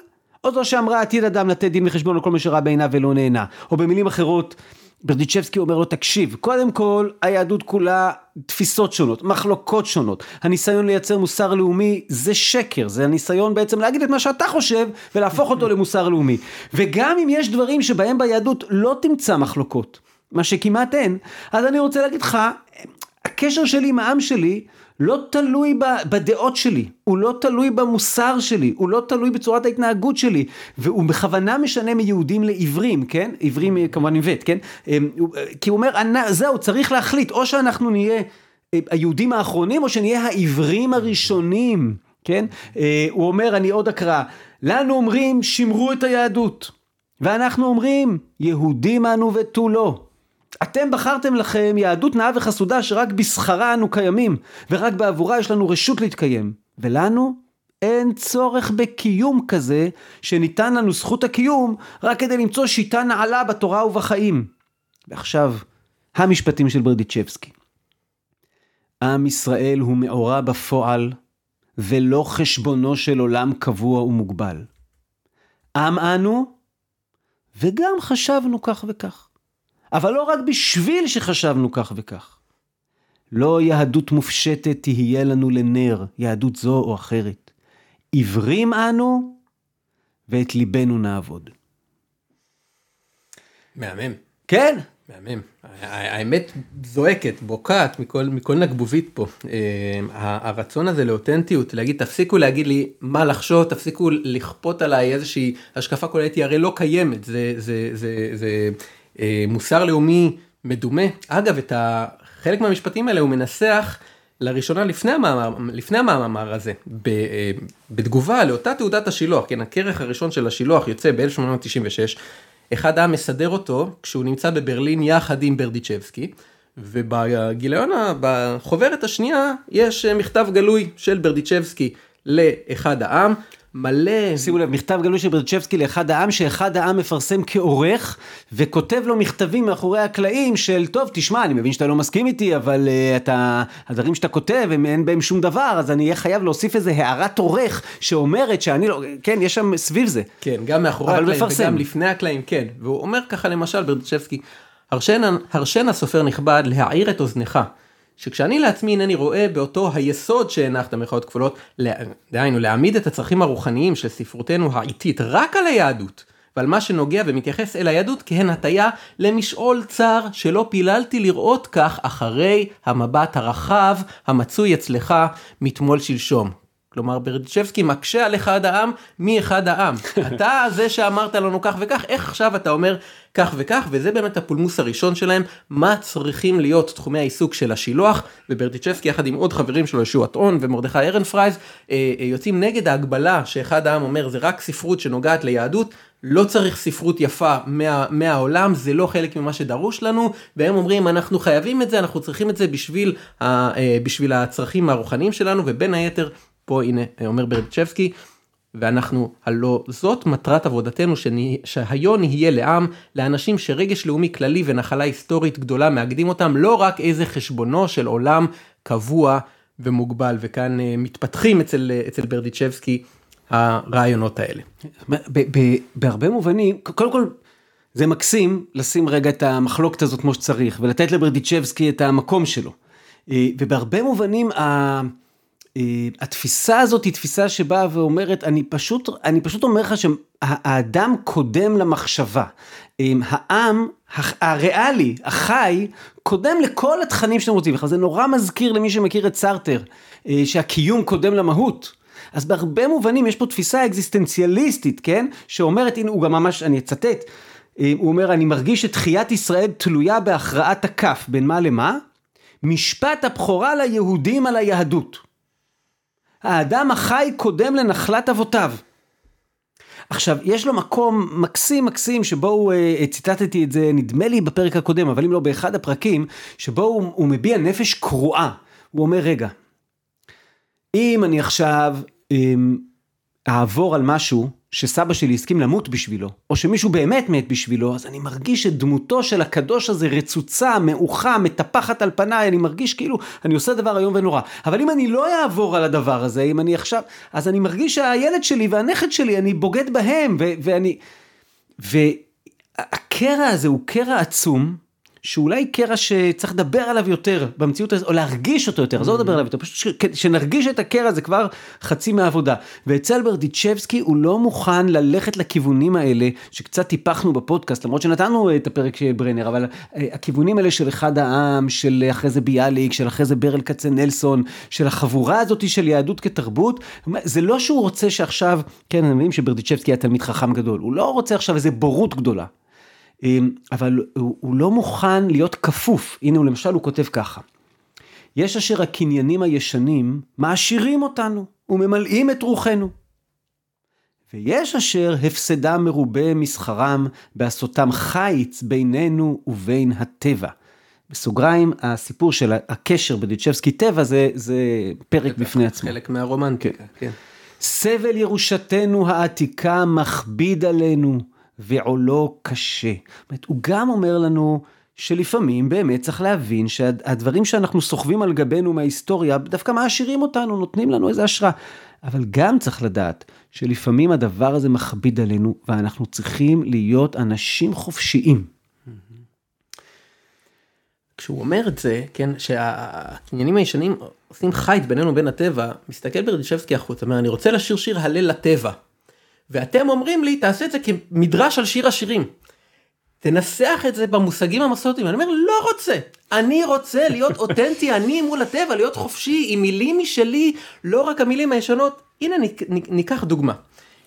או זו שאמרה עתיד אדם לתת דין וחשבון על כל מה שראה בעיניו ולא נהנה? או במילים אחרות, ברדיצ'בסקי אומר לו תקשיב קודם כל היהדות כולה תפיסות שונות מחלוקות שונות. הניסיון לייצר מוסר לאומי זה שקר זה הניסיון בעצם להגיד את מה שאתה חושב ולהפוך אותו למוסר לאומי. וגם אם יש דברים שבהם ביהדות לא תמצא מחלוקות מה שכמעט אין אז אני רוצה להגיד לך הקשר שלי עם העם שלי לא תלוי בדעות שלי, הוא לא תלוי במוסר שלי, הוא לא תלוי בצורת ההתנהגות שלי, והוא בכוונה משנה מיהודים לעברים, כן? עברים כמובן עם ב', כן? אמ, כי הוא אומר, זהו, צריך להחליט, או שאנחנו נהיה אה, היהודים האחרונים, או שנהיה העברים הראשונים, כן? אה, הוא אומר, אני עוד אקרא, לנו אומרים, שמרו את היהדות, ואנחנו אומרים, יהודים אנו ותו לא. אתם בחרתם לכם יהדות נאה וחסודה שרק בשכרה אנו קיימים, ורק בעבורה יש לנו רשות להתקיים. ולנו אין צורך בקיום כזה, שניתן לנו זכות הקיום רק כדי למצוא שיטה נעלה בתורה ובחיים. ועכשיו, המשפטים של ברדיצ'בסקי. עם ישראל הוא מאורע בפועל, ולא חשבונו של עולם קבוע ומוגבל. עם אנו, וגם חשבנו כך וכך. אבל לא רק בשביל שחשבנו כך וכך. לא יהדות מופשטת תהיה לנו לנר, יהדות זו או אחרת. עיוורים אנו, ואת ליבנו נעבוד. מהמם. כן. מהמם. האמת זועקת, בוקעת מכל, מכל נגבובית פה. אה, הרצון הזה לאותנטיות, להגיד תפסיקו להגיד לי מה לחשוב, תפסיקו לכפות עליי איזושהי השקפה כוללת, היא הרי לא קיימת, זה, זה, זה, זה אה, מוסר לאומי מדומה. אגב, את חלק מהמשפטים האלה הוא מנסח לראשונה לפני המאמר, לפני המאמר הזה, אה, בתגובה לאותה תעודת השילוח, כן, הכרך הראשון של השילוח יוצא ב-1896, אחד העם מסדר אותו כשהוא נמצא בברלין יחד עם ברדיצ'בסקי, ובגיליון, בחוברת השנייה, יש אה, מכתב גלוי של ברדיצ'בסקי לאחד העם, מלא. שימו לב, מכתב גלוי של ברצ'בסקי לאחד העם, שאחד העם מפרסם כעורך, וכותב לו מכתבים מאחורי הקלעים של, טוב, תשמע, אני מבין שאתה לא מסכים איתי, אבל uh, אתה, הדברים שאתה כותב, הם אין בהם שום דבר, אז אני אהיה חייב להוסיף איזה הערת עורך, שאומרת שאני לא, כן, יש שם סביב זה. כן, גם מאחורי הקלעים, מפרסם. וגם לפני הקלעים, כן. והוא אומר ככה, למשל, ברצ'בסקי, הרשנה, הרשנה סופר נכבד להעיר את אוזנך. שכשאני לעצמי אינני רואה באותו היסוד שהנחת מירכאות כפולות, דהיינו להעמיד את הצרכים הרוחניים של ספרותנו האיטית רק על היהדות, ועל מה שנוגע ומתייחס אל היהדות כהן הטיה למשעול צר שלא פיללתי לראות כך אחרי המבט הרחב המצוי אצלך מתמול שלשום. כלומר ברדיצ'בסקי מקשה על אחד העם מאחד העם. אתה זה שאמרת לנו כך וכך, איך עכשיו אתה אומר כך וכך, וזה באמת הפולמוס הראשון שלהם, מה צריכים להיות תחומי העיסוק של השילוח, וברדיצ'בסקי יחד עם עוד חברים שלו, ישוע טעון ומרדכי ארנפרייז, אה, אה, יוצאים נגד ההגבלה שאחד העם אומר זה רק ספרות שנוגעת ליהדות, לא צריך ספרות יפה מה, מהעולם, זה לא חלק ממה שדרוש לנו, והם אומרים אנחנו חייבים את זה, אנחנו צריכים את זה בשביל, ה, אה, בשביל הצרכים הרוחניים שלנו, ובין היתר, פה הנה אומר ברדיצ'בסקי, ואנחנו הלא זאת מטרת עבודתנו שאני, שהיו נהיה לעם, לאנשים שרגש לאומי כללי ונחלה היסטורית גדולה מאגדים אותם, לא רק איזה חשבונו של עולם קבוע ומוגבל, וכאן uh, מתפתחים אצל, uh, אצל ברדיצ'בסקי הרעיונות האלה. בהרבה מובנים, קודם כל, זה מקסים לשים רגע את המחלוקת הזאת כמו שצריך, ולתת לברדיצ'בסקי את המקום שלו. אה, ובהרבה מובנים, אה, התפיסה הזאת היא תפיסה שבאה ואומרת, אני פשוט, אני פשוט אומר לך שהאדם קודם למחשבה. אה, העם הריאלי, החי, קודם לכל התכנים שאתם רוצים. זה נורא מזכיר למי שמכיר את סארטר, אה, שהקיום קודם למהות. אז בהרבה מובנים יש פה תפיסה אקזיסטנציאליסטית, כן? שאומרת, הנה הוא גם ממש, אני אצטט, הוא אומר, אני מרגיש שתחיית ישראל תלויה בהכרעת הכף, בין מה למה? משפט הבכורה ליהודים על היהדות. האדם החי קודם לנחלת אבותיו. עכשיו, יש לו מקום מקסים מקסים שבו הוא, אה, ציטטתי את זה נדמה לי בפרק הקודם, אבל אם לא באחד הפרקים, שבו הוא, הוא מביע נפש קרועה. הוא אומר, רגע, אם אני עכשיו אה, אעבור על משהו שסבא שלי הסכים למות בשבילו, או שמישהו באמת מת בשבילו, אז אני מרגיש שדמותו של הקדוש הזה רצוצה, מעוכה, מטפחת על פניי, אני מרגיש כאילו אני עושה דבר איום ונורא. אבל אם אני לא אעבור על הדבר הזה, אם אני עכשיו, אז אני מרגיש שהילד שלי והנכד שלי, אני בוגד בהם, ו- ואני... והקרע הזה הוא קרע עצום, שאולי קרע שצריך לדבר עליו יותר במציאות הזאת, או להרגיש אותו יותר, עזוב לדבר עליו יותר, פשוט שנרגיש את הקרע זה כבר חצי מהעבודה. ואצל ברדיצ'בסקי הוא לא מוכן ללכת לכיוונים האלה שקצת טיפחנו בפודקאסט, למרות שנתנו את הפרק של ברנר, אבל אה, הכיוונים האלה של אחד העם, של אחרי זה ביאליק, של אחרי זה ברל כצנלסון, של החבורה הזאת של יהדות כתרבות, זה לא שהוא רוצה שעכשיו, כן, אני מבין שברדיצ'בסקי היה תלמיד חכם גדול, הוא לא רוצה עכשיו איזה בורות גדולה. אמ, אבל הוא, הוא לא מוכן להיות כפוף, הנה הוא למשל הוא כותב ככה. יש אשר הקניינים הישנים מעשירים אותנו וממלאים את רוחנו. ויש אשר הפסדם מרובה מסחרם בעשותם חיץ בינינו ובין הטבע. בסוגריים, הסיפור של הקשר בדיצ'בסקי טבע זה, זה פרק בפני עצמו. חלק מהרומנטיקה, כן. כן. סבל ירושתנו העתיקה מכביד עלינו. ועולו קשה. זאת הוא גם אומר לנו שלפעמים באמת צריך להבין שהדברים שאנחנו סוחבים על גבינו מההיסטוריה דווקא מעשירים אותנו, נותנים לנו איזה השראה. אבל גם צריך לדעת שלפעמים הדבר הזה מכביד עלינו ואנחנו צריכים להיות אנשים חופשיים. כשהוא אומר את זה, כן, שהקניינים הישנים עושים חיץ בינינו ובין הטבע, מסתכל ברדישבסקי החוצה, אומר, אני רוצה לשיר שיר הלל לטבע. ואתם אומרים לי, תעשה את זה כמדרש על שיר השירים. תנסח את זה במושגים המסורתיים. אני אומר, לא רוצה. אני רוצה להיות אותנטי, אני מול הטבע, להיות חופשי, עם מילים משלי, לא רק המילים הישנות. הנה ניקח דוגמה.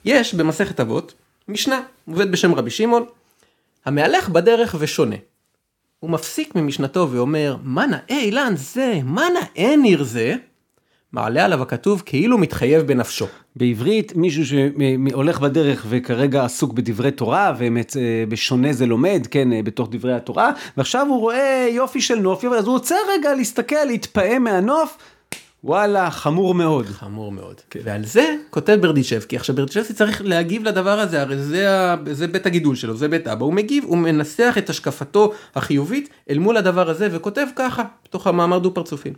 יש במסכת אבות, משנה, עובד בשם רבי שמעון, המהלך בדרך ושונה. הוא מפסיק ממשנתו ואומר, מה נאה אילן זה, מה נאה ניר זה, מעלה עליו הכתוב כאילו מתחייב בנפשו. בעברית מישהו שהולך בדרך וכרגע עסוק בדברי תורה ובשונה זה לומד כן בתוך דברי התורה ועכשיו הוא רואה יופי של נוף אז הוא עוצר רגע להסתכל להתפעם מהנוף. וואלה חמור מאוד. חמור מאוד. כן. ועל זה כותב ברדישבקי עכשיו ברדישבקי צריך להגיב לדבר הזה הרי זה, ה... זה בית הגידול שלו זה בית אבא הוא מגיב הוא מנסח את השקפתו החיובית אל מול הדבר הזה וכותב ככה בתוך המאמר דו פרצופים.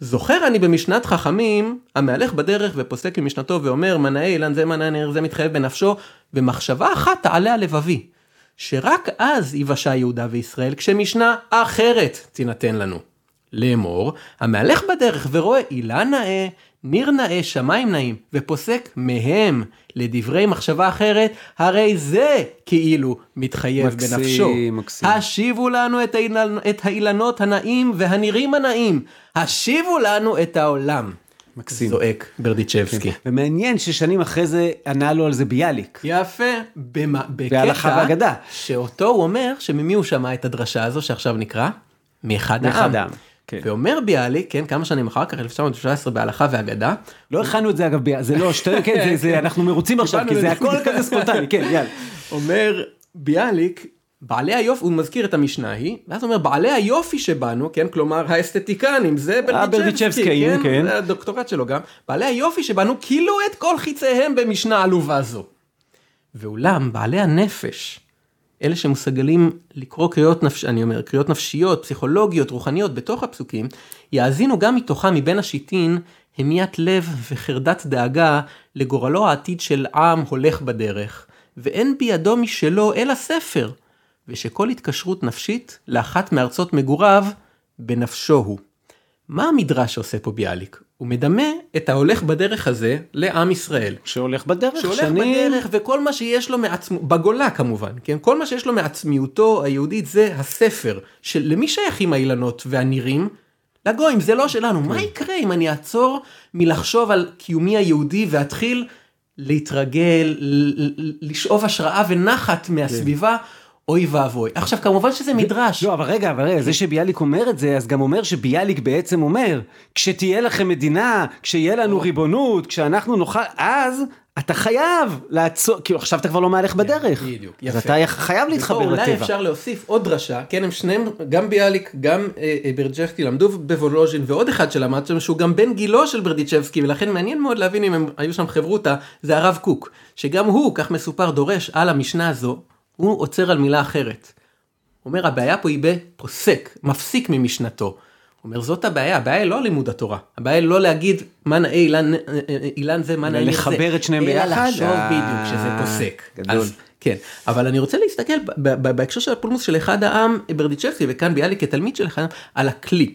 זוכר אני במשנת חכמים, המהלך בדרך ופוסק ממשנתו ואומר, מנאי אילן זה מנאי נר זה מתחייב בנפשו, ומחשבה אחת תעלה על לבבי, שרק אז יבשע יהודה וישראל, כשמשנה אחרת תינתן לנו. לאמור, המהלך בדרך ורואה אילן נאה, ניר נאה, שמיים נאים, ופוסק מהם לדברי מחשבה אחרת, הרי זה כאילו מתחייב מקסים, בנפשו. מקסים. השיבו לנו את, האילנ... את האילנות הנאים והנירים הנאים, השיבו לנו את העולם. מקסים. זועק ברדיצ'בסקי. ומעניין ששנים אחרי זה ענה לו על זה ביאליק. יפה, במה- בהלכה בקטע והגדה. שאותו הוא אומר שממי הוא שמע את הדרשה הזו שעכשיו נקרא? מאחד העם. כן. ואומר ביאליק, כן, כמה שנים אחר כך, 1917 בהלכה והגדה, לא הכנו את זה אגב, זה לא שתי, כן, זה- זה, אנחנו מרוצים עכשיו, כי זה הכל כזה ספונטני, כן, יאללה. אומר ביאליק, בעלי היופי, הוא מזכיר את המשנה ההיא, ואז הוא אומר, בעלי היופי שבנו, כן, כלומר האסתטיקנים, זה ברדיצ'בסקי, ברדיצ'בסקי, כן. זה הדוקטורט שלו גם, בעלי היופי שבנו כילו את כל חיציהם במשנה עלובה זו. ואולם, בעלי הנפש, אלה שמסוגלים לקרוא קריאות נפש... אני אומר, קריאות נפשיות, פסיכולוגיות, רוחניות בתוך הפסוקים, יאזינו גם מתוכם מבין השיטין המיית לב וחרדת דאגה לגורלו העתיד של עם הולך בדרך, ואין בידו משלו אלא ספר, ושכל התקשרות נפשית לאחת מארצות מגוריו בנפשו הוא. מה המדרש עושה פה ביאליק? הוא מדמה את ההולך בדרך הזה לעם ישראל. שהולך בדרך, שהולך שנים- בדרך וכל מה שיש לו מעצמו, בגולה כמובן, כן? כל מה שיש לו מעצמיותו היהודית זה הספר של למי שייכים האילנות והנירים? לגויים, זה לא שלנו. מה יקרה אם אני אעצור מלחשוב על קיומי היהודי ואתחיל להתרגל, לשאוב השראה ונחת מהסביבה? אוי ואבוי. עכשיו כמובן שזה מדרש. לא, אבל רגע, אבל רגע, זה שביאליק אומר את זה, אז גם אומר שביאליק בעצם אומר, כשתהיה לכם מדינה, כשיהיה לנו ריבונות, כשאנחנו נוכל, אז אתה חייב לעצור, כאילו עכשיו אתה כבר לא מהלך בדרך. בדיוק, אז יפה. אתה חייב להתחבר ופה אולי לטבע. אפשר להוסיף עוד דרשה, כן הם שניהם, גם ביאליק, גם אה, אה, ברדיצ'בסקי למדו בוולוז'ין ועוד אחד שלמד שם שהוא גם בן גילו של ברדיצ'בסקי ולכן מעניין מאוד להבין אם הם היו שם חברותה, זה הרב קוק, שגם הוא, כך מסופר, דורש על המשנה הזו, הוא עוצר על מילה אחרת. הוא אומר הבעיה פה היא בפוסק, מפסיק ממשנתו. הוא אומר זאת הבעיה, הבעיה היא לא לימוד התורה, הבעיה היא לא להגיד מה נאה אילן, אה, אה, אילן זה, מה נאה זה, לחבר את שניהם אלא ביחד? לחשוב אה, בדיוק שזה פוסק. גדול. אז כן, אבל אני רוצה להסתכל בהקשר של הפולמוס של אחד העם ברדיצ'בסקי וכאן ביאליק כתלמיד של אחד העם על הכלי.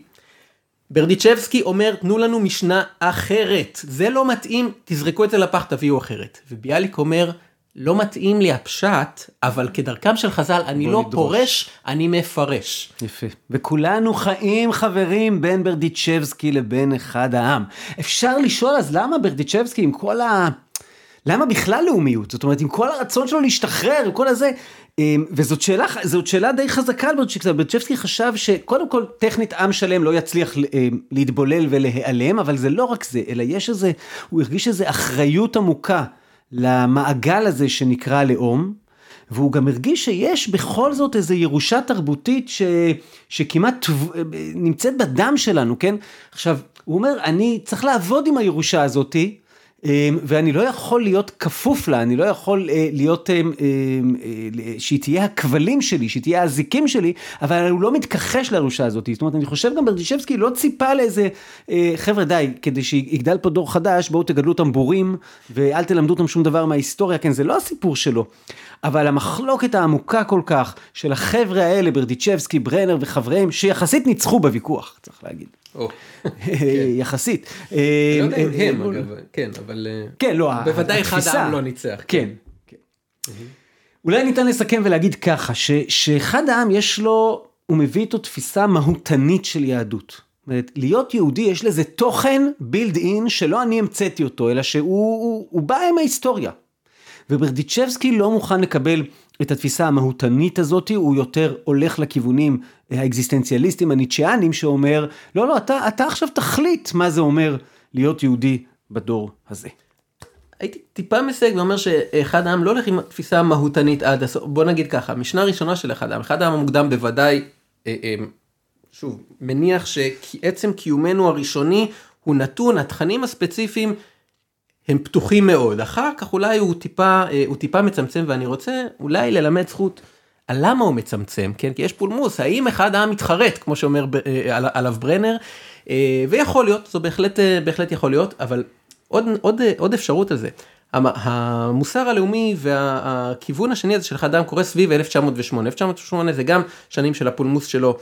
ברדיצ'בסקי אומר תנו לנו משנה אחרת זה לא מתאים תזרקו את זה לפח תביאו אחרת וביאליק אומר לא מתאים לי הפשט אבל כדרכם של חז"ל אני לא נדרוש. פורש אני מפרש. יפה. וכולנו חיים חברים בין ברדיצ'בסקי לבין אחד העם. אפשר לשאול אז למה ברדיצ'בסקי עם כל ה... למה בכלל לאומיות? זאת אומרת עם כל הרצון שלו להשתחרר, עם כל הזה. אמ, וזאת שאלה, זאת שאלה די חזקה על ברדיצ'בסקי. ברדיצ'בסקי חשב שקודם כל טכנית עם שלם לא יצליח אמ, להתבולל ולהיעלם, אבל זה לא רק זה, אלא יש איזה, הוא הרגיש איזה אחריות עמוקה למעגל הזה שנקרא לאום. והוא גם הרגיש שיש בכל זאת איזו ירושה תרבותית ש... שכמעט נמצאת בדם שלנו, כן? עכשיו, הוא אומר, אני צריך לעבוד עם הירושה הזאתי, ואני לא יכול להיות כפוף לה, אני לא יכול אה, להיות, אמ, אמ, אה, שהיא תהיה הכבלים שלי, שהיא תהיה האזיקים שלי, אבל הוא לא מתכחש לירושה הזאת. זאת אומרת, אני חושב גם ברדישבסקי לא ציפה לאיזה, אה, חבר'ה די, כדי שיגדל פה דור חדש, בואו תגדלו אותם בורים, ואל תלמדו אותם שום דבר מההיסטוריה, כן, זה לא הסיפור שלו. אבל המחלוקת העמוקה כל כך של החבר'ה האלה, ברדיצ'בסקי, ברנר וחבריהם, שיחסית ניצחו בוויכוח, צריך להגיד. או. יחסית. לא יודע אם אה, הם אה, אגב, כן אבל אה, כן, לא, בוודאי אחד. העם לא ניצח. כן. כן. אולי ניתן לסכם ולהגיד ככה, שאחד העם יש לו, הוא מביא איתו תפיסה מהותנית של יהדות. אומרת, להיות יהודי יש לזה תוכן בילד אין שלא אני המצאתי אותו, אלא שהוא הוא, הוא בא עם ההיסטוריה. וברדיצ'בסקי לא מוכן לקבל את התפיסה המהותנית הזאת, הוא יותר הולך לכיוונים האקזיסטנציאליסטים הניטשיאנים שאומר, לא, לא, אתה, אתה עכשיו תחליט מה זה אומר להיות יהודי בדור הזה. הייתי טיפה מסייג ואומר שאחד העם לא הולך עם תפיסה מהותנית עד הסוף בוא נגיד ככה משנה ראשונה של אחד העם אחד העם המוקדם בוודאי אה, אה, שוב מניח שעצם קיומנו הראשוני הוא נתון התכנים הספציפיים הם פתוחים מאוד אחר כך אולי הוא טיפה אה, הוא טיפה מצמצם ואני רוצה אולי ללמד זכות. על למה הוא מצמצם כן כי יש פולמוס האם אחד העם מתחרט כמו שאומר אה, על- עליו ברנר אה, ויכול להיות זו בהחלט בהחלט יכול להיות אבל עוד, עוד, עוד אפשרות על זה. המ- המוסר הלאומי והכיוון השני הזה של אחד העם קורה סביב 1908. 1908 זה גם שנים של הפולמוס שלו,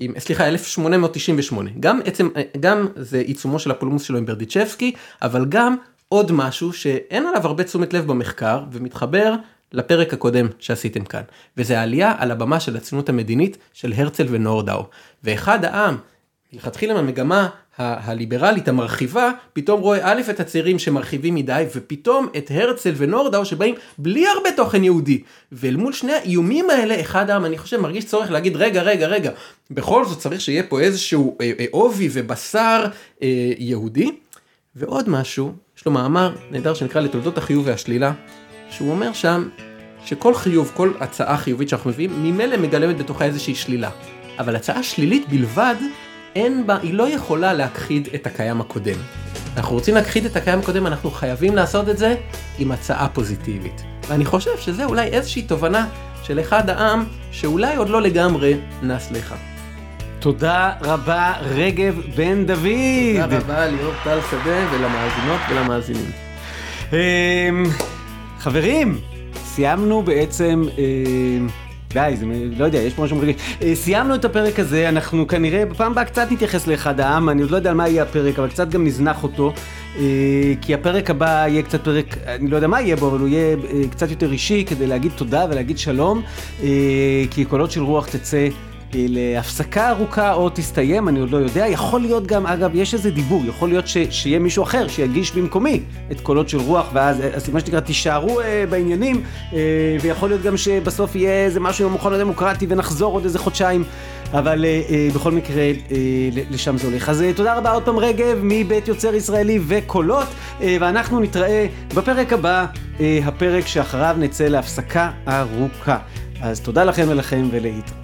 עם, סליחה 1898. גם עצם, אה, גם זה עיצומו של הפולמוס שלו עם ברדיצ'בסקי, אבל גם עוד משהו שאין עליו הרבה תשומת לב במחקר ומתחבר לפרק הקודם שעשיתם כאן. וזה העלייה על הבמה של הציונות המדינית של הרצל ונורדאו. ואחד העם מלכתחילה מהמגמה ה- הליברלית המרחיבה, פתאום רואה א' את הצעירים שמרחיבים מדי, ופתאום את הרצל ונורדאו שבאים בלי הרבה תוכן יהודי. ואל מול שני האיומים האלה, אחד העם, אני חושב, מרגיש צורך להגיד, רגע, רגע, רגע, בכל זאת צריך שיהיה פה איזשהו אה, אה, עובי ובשר אה, יהודי. ועוד משהו, יש לו מאמר נהדר שנקרא לתולדות החיוב והשלילה, שהוא אומר שם שכל חיוב, כל הצעה חיובית שאנחנו מביאים, ממילא מגלמת בתוכה איזושהי שלילה. אבל הצעה שלילית בלבד, אין בה, היא לא יכולה להכחיד את הקיים הקודם. אנחנו רוצים להכחיד את הקיים הקודם, אנחנו חייבים לעשות את זה עם הצעה פוזיטיבית. ואני חושב שזה אולי איזושהי תובנה של אחד העם, שאולי עוד לא לגמרי נס לך. תודה רבה רגב בן דוד. תודה רבה ליאור טל שדה ולמאזינות ולמאזינים. אמ, חברים, סיימנו בעצם, אמ, די, זה, לא יודע, יש פה משהו מרגש. אה, סיימנו את הפרק הזה, אנחנו כנראה בפעם הבאה קצת נתייחס לאחד העם, אני עוד לא יודע על מה יהיה הפרק, אבל קצת גם נזנח אותו. אה, כי הפרק הבא יהיה קצת פרק, אני לא יודע מה יהיה בו, אבל הוא יהיה אה, קצת יותר אישי, כדי להגיד תודה ולהגיד שלום. כי קולות של רוח תצא להפסקה ארוכה או תסתיים, אני עוד לא יודע. יכול להיות גם, אגב, יש איזה דיבור, יכול להיות ש, שיהיה מישהו אחר שיגיש במקומי את קולות של רוח, ואז, אה, אז מה שנקרא, תישארו אה, בעניינים, אה, ויכול להיות גם שבסוף יהיה איזה משהו עם המכון הדמוקרטי ונחזור עוד איזה חודשיים. אבל אה, אה, בכל מקרה, אה, לשם זה הולך. אז אה, תודה רבה עוד פעם רגב מבית יוצר ישראלי וקולות, אה, ואנחנו נתראה בפרק הבא, אה, הפרק שאחריו נצא להפסקה ארוכה. אז תודה לכם ולכם ולהתראות.